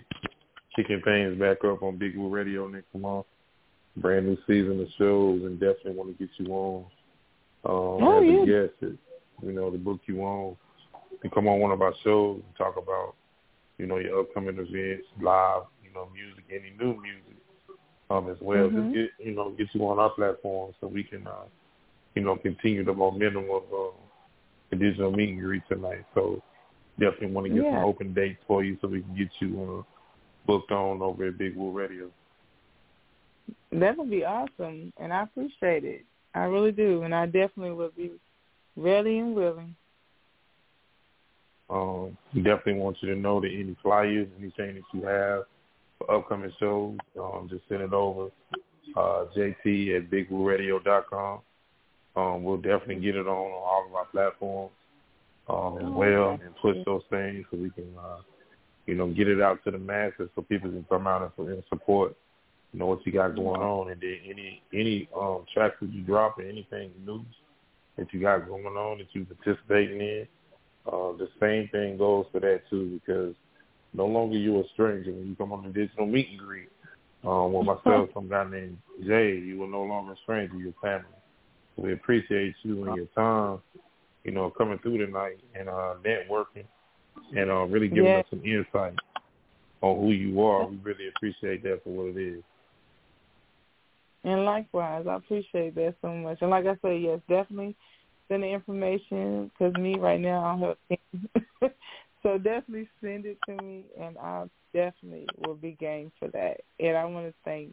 kicking things back up on Big Woo Radio next month. Brand new season of shows, and definitely want to get you on um, Oh, as yeah. a guest. It, you know, to book you on to come on one of our shows and talk about, you know, your upcoming events, live, you know, music, any new music, um, as well. Mhm. Just get, you know, get you on our platform so we can, uh, you know, continue the momentum of uh, the digital meet and greet tonight. So definitely want to get Yeah. some open dates for you so we can get you uh, booked on over at Big Woo Radio. That would be awesome, and I appreciate it. I really do, and I definitely will be ready and willing. Um, we definitely want you to know that any flyers, anything that you have for upcoming shows, um, just send it over. Uh, JT at BigWooRadio.com. Um, we'll definitely get it on, on all of our platforms um, as Oh, well and push those things so we can, uh, you know, get it out to the masses so people can come out and, and support, you know, what you got going on. And then any any um, tracks that you drop or anything new that you got going on that you participating in, uh, the same thing goes for that too, because no longer you a stranger when you come on the digital meet and greet. Um, with myself, some guy named Jay, you are no longer a stranger, you're family. We appreciate you and your time, you know, coming through tonight and uh, networking and uh, really giving Yeah. us some insight on who you are. We really appreciate that for what it is. And likewise, I appreciate that so much. And like I said, yes, definitely send the information because me right now, I'm helping. so definitely send it to me, and I definitely will be game for that. And I want to thank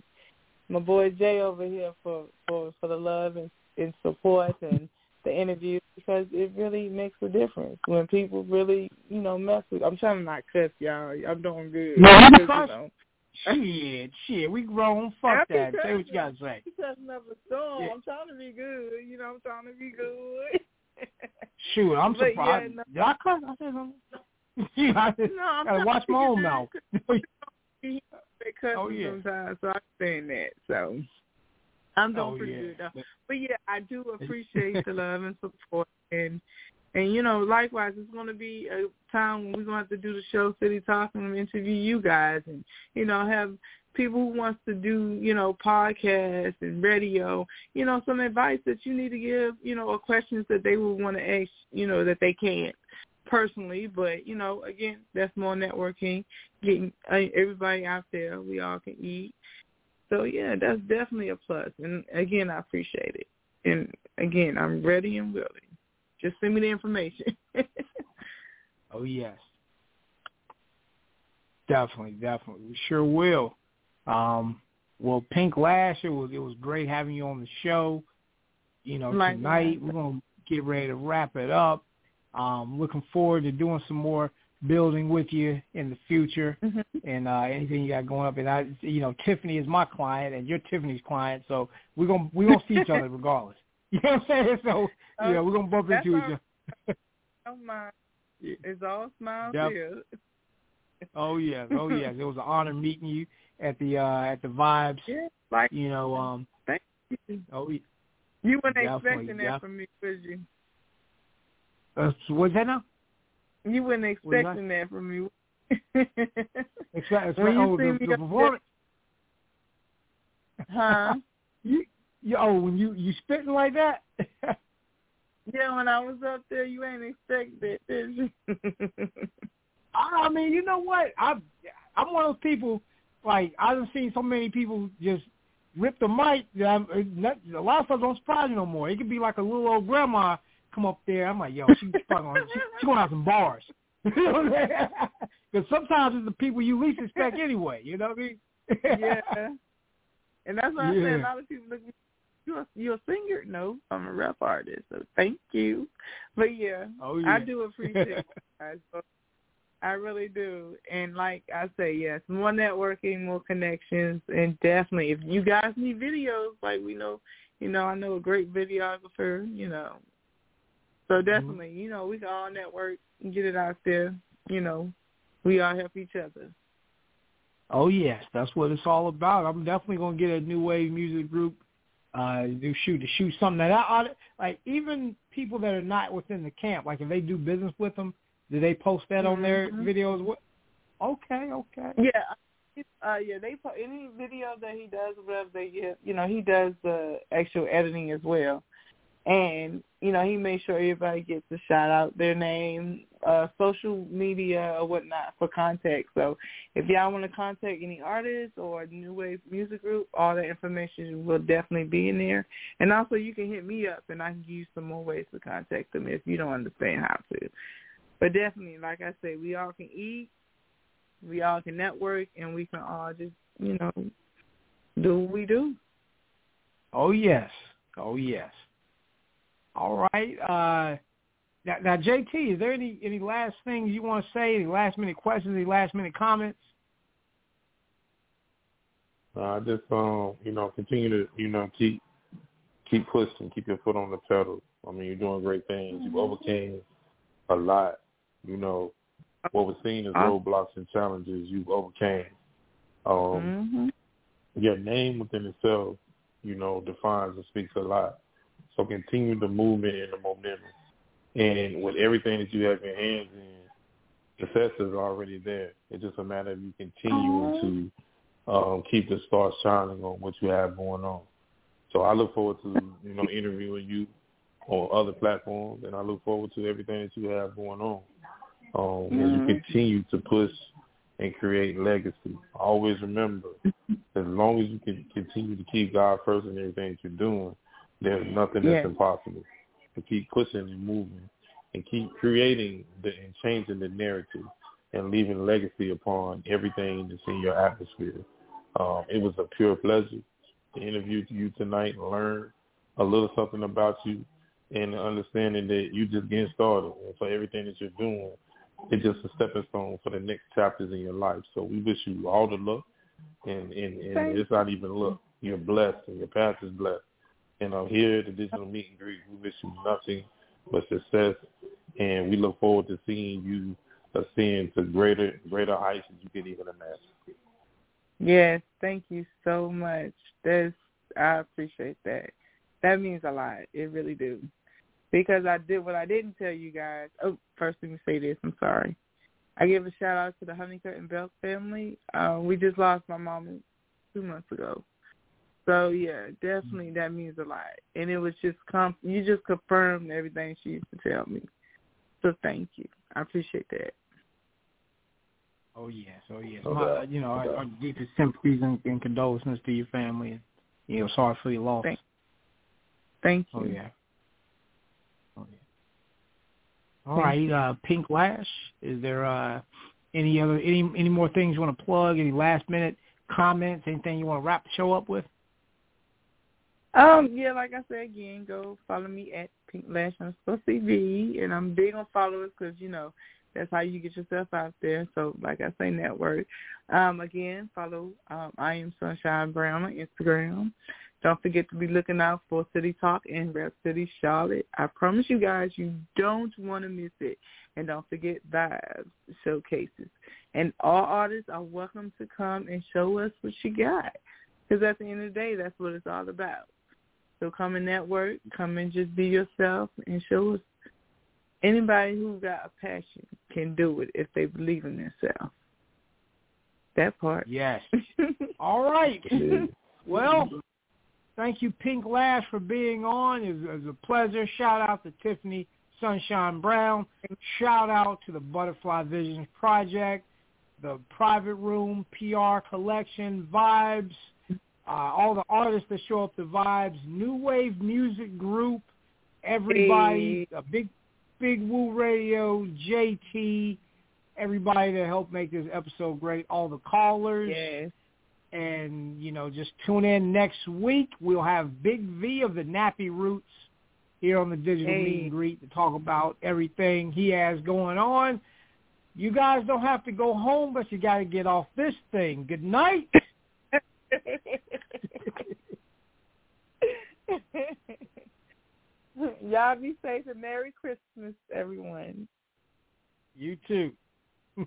my boy Jay over here for for for the love and, and support and the interview because it really makes a difference when people really you know mess with. I'm trying to not cuss y'all. I'm doing good. No, you know, Shit, shit, we grown. Fuck I that. Say what you gotta say. because of a storm. Yeah. I'm trying to be good. You know, I'm trying to be good. Shoot, I'm But, surprised. yeah, no. Did I cuss? I said something. yeah, I just no, I'm gotta trying watch to my own mouth. 'cause They cuss Oh, yeah. sometimes, so I understand that. So I'm oh, doing Oh, pretty yeah. good though. But yeah, I do appreciate the love and support and and you know, likewise it's gonna be a time when we're gonna have to do the show City Talk and interview you guys and, you know, have people who wants to do, you know, podcasts and radio, you know, some advice that you need to give, you know, or questions that they would want to ask, you know, that they can't personally. But, you know, again, that's more networking, getting uh, everybody out there. We all can eat. So, yeah, that's definitely a plus. And, again, I appreciate it. And, again, I'm ready and willing. Just send me the information. Oh yes. Definitely, definitely. We sure will. Um well Pink Lash, it was it was great having you on the show. You know, Likewise. tonight we're gonna get ready to wrap it up. Um, looking forward to doing some more building with you in the future Mhm. and uh anything you got going up and I you know, Tiffany is my client and you're Tiffany's client, so we're gonna we're gonna see each other regardless. You know what I'm saying? So you know, we're gonna bump That's into each other. Mind. Yeah. It's all smiles Yep. here. Oh yes, oh yes. It was an honor meeting you at the uh at the vibes. Yeah, like You know, um thank you. oh yeah. You weren't expecting that yeah. from me, was you? Uh, what's that now? You weren't expecting that from me. Expect, When you oh, see the, me the performance. huh? You, you oh when you you spitting like that? Yeah, when I was up there, you ain't expect that, did you? I mean, you know what? I I'm one of those people like I've seen so many people just rip the mic that I'm, uh, not, a lot of stuff don't surprise me no more. It could be like a little old grandma come up there. I'm like, yo, she's fucking, she, she going out some bars. Because sometimes it's the people you least expect anyway. You know what I mean? yeah. And that's why Yeah. I say a lot of people look. You're a, you're a singer? No, I'm a rap artist. So thank you. But yeah, Oh yeah. I do appreciate guys. I really do. And like I say, yes, more networking, more connections, and definitely if you guys need videos, like we know, you know, I know a great videographer, you know. So mm-hmm. definitely, you know, we can all network and get it out there. You know, we all help each other. Oh yes, that's what it's all about. I'm definitely gonna get a NuWave music group, uh, do shoot to shoot something that I ought like even people that are not within the camp, like if they do business with them, do they post that on their Mhm. videos? What? Okay, okay. Yeah, uh, yeah. They put any video that he does, whatever they get, you know, he does the actual editing as well, and you know, he makes sure everybody gets a shout out, their name, uh, social media or whatnot for contact. So, if y'all want to contact any artists or NuWave Music Group, all that information will definitely be in there. And also, you can hit me up, and I can give you some more ways to contact them if you don't understand how to. But definitely, like I said, we all can eat we all can network and we can all just, you know, do what we do. Oh yes, oh yes. All right. Uh, now, now, JT, is there any any last things you want to say? Any last minute questions? Any last minute comments? Uh, just um, you know, continue to you know keep keep pushing, keep your foot on the pedal. I mean, you're doing great things. You overcame a lot. You know, what was seen as roadblocks and challenges, you overcame. Um, mm-hmm. Your name within itself, you know, defines and speaks a lot. So continue the movement and the momentum. And with everything that you have your hands in, success is already there. It's just a matter of you continuing to um, keep the stars shining on what you have going on. So I look forward to, you know, interviewing you on other platforms, and I look forward to everything that you have going on um, as Mhm. you continue to push and create legacy. Always remember, as long as you can continue to keep God first in everything that you're doing, there's nothing that's Yes. impossible. To keep pushing and moving and keep creating the, and changing the narrative and leaving legacy upon everything that's in your atmosphere. Um, it was a pure pleasure to interview you tonight and learn a little something about you and understanding that you just getting started and for everything that you're doing it's just a stepping stone for the next chapters in your life. So we wish you all the luck, and and, and it's not even luck. You're blessed, and your path is blessed. And I'm here at the digital meet and greet, we wish you nothing but success, and we look forward to seeing you ascend to greater greater heights than you can even imagine. Yes, thank you so much. That's I appreciate that. That means a lot. It really do. Because I did what I didn't tell you guys. Oh, first let me say this. I'm sorry. I give a shout out to the Honeycutt and Belt family. Uh, we just lost my mom two months ago. So yeah, definitely that means a lot. And it was just com- you just confirmed everything she used to tell me. So thank you. I appreciate that. Oh yes, oh yes. No My, you know, no our, our deepest sympathies and, and condolences to your family. And, you know, sorry for your loss. Thank- Thank you. Oh yeah. Oh yeah. All right, uh, Pink Lash. Is there uh, any other any any more things you want to plug? Any last minute comments? Anything you want to wrap the show up with? Um, yeah, like I said again, go follow me at Pink Lash underscore CV, and I'm big on followers because you know that's how you get yourself out there. So, like I say, network. Um, again, follow um, I am Sunshine Brown on Instagram. Don't forget to be looking out for City Talk in Rap City, Charlotte. I promise you guys, you don't want to miss it. And don't forget Vibes showcases. And all artists are welcome to come and show us what you got. Because at the end of the day, that's what it's all about. So come and network, come and just be yourself and show us. Anybody who got a passion can do it if they believe in themselves. That part. Yes. All right. Well, thank you, Pink Lash, for being on. It was, it was a pleasure. Shout out to Tiffany Sunshine Brown. Shout out to the Butterfly Visions Project, the Private Room, PR Collection, Vibes, uh, all the artists that show up the Vibes, NuWave Music Group, everybody, a big, big Woo Radio, JT, everybody that helped make this episode great, all the callers. Yes. And, you know, just tune in next week. We'll have Big V of the Nappy Roots here on the Digital Hey. Meet and Greet to talk about everything he has going on. You guys don't have to go home, but you got to get off this thing. Good night. Y'all be safe and Merry Christmas, everyone. You too.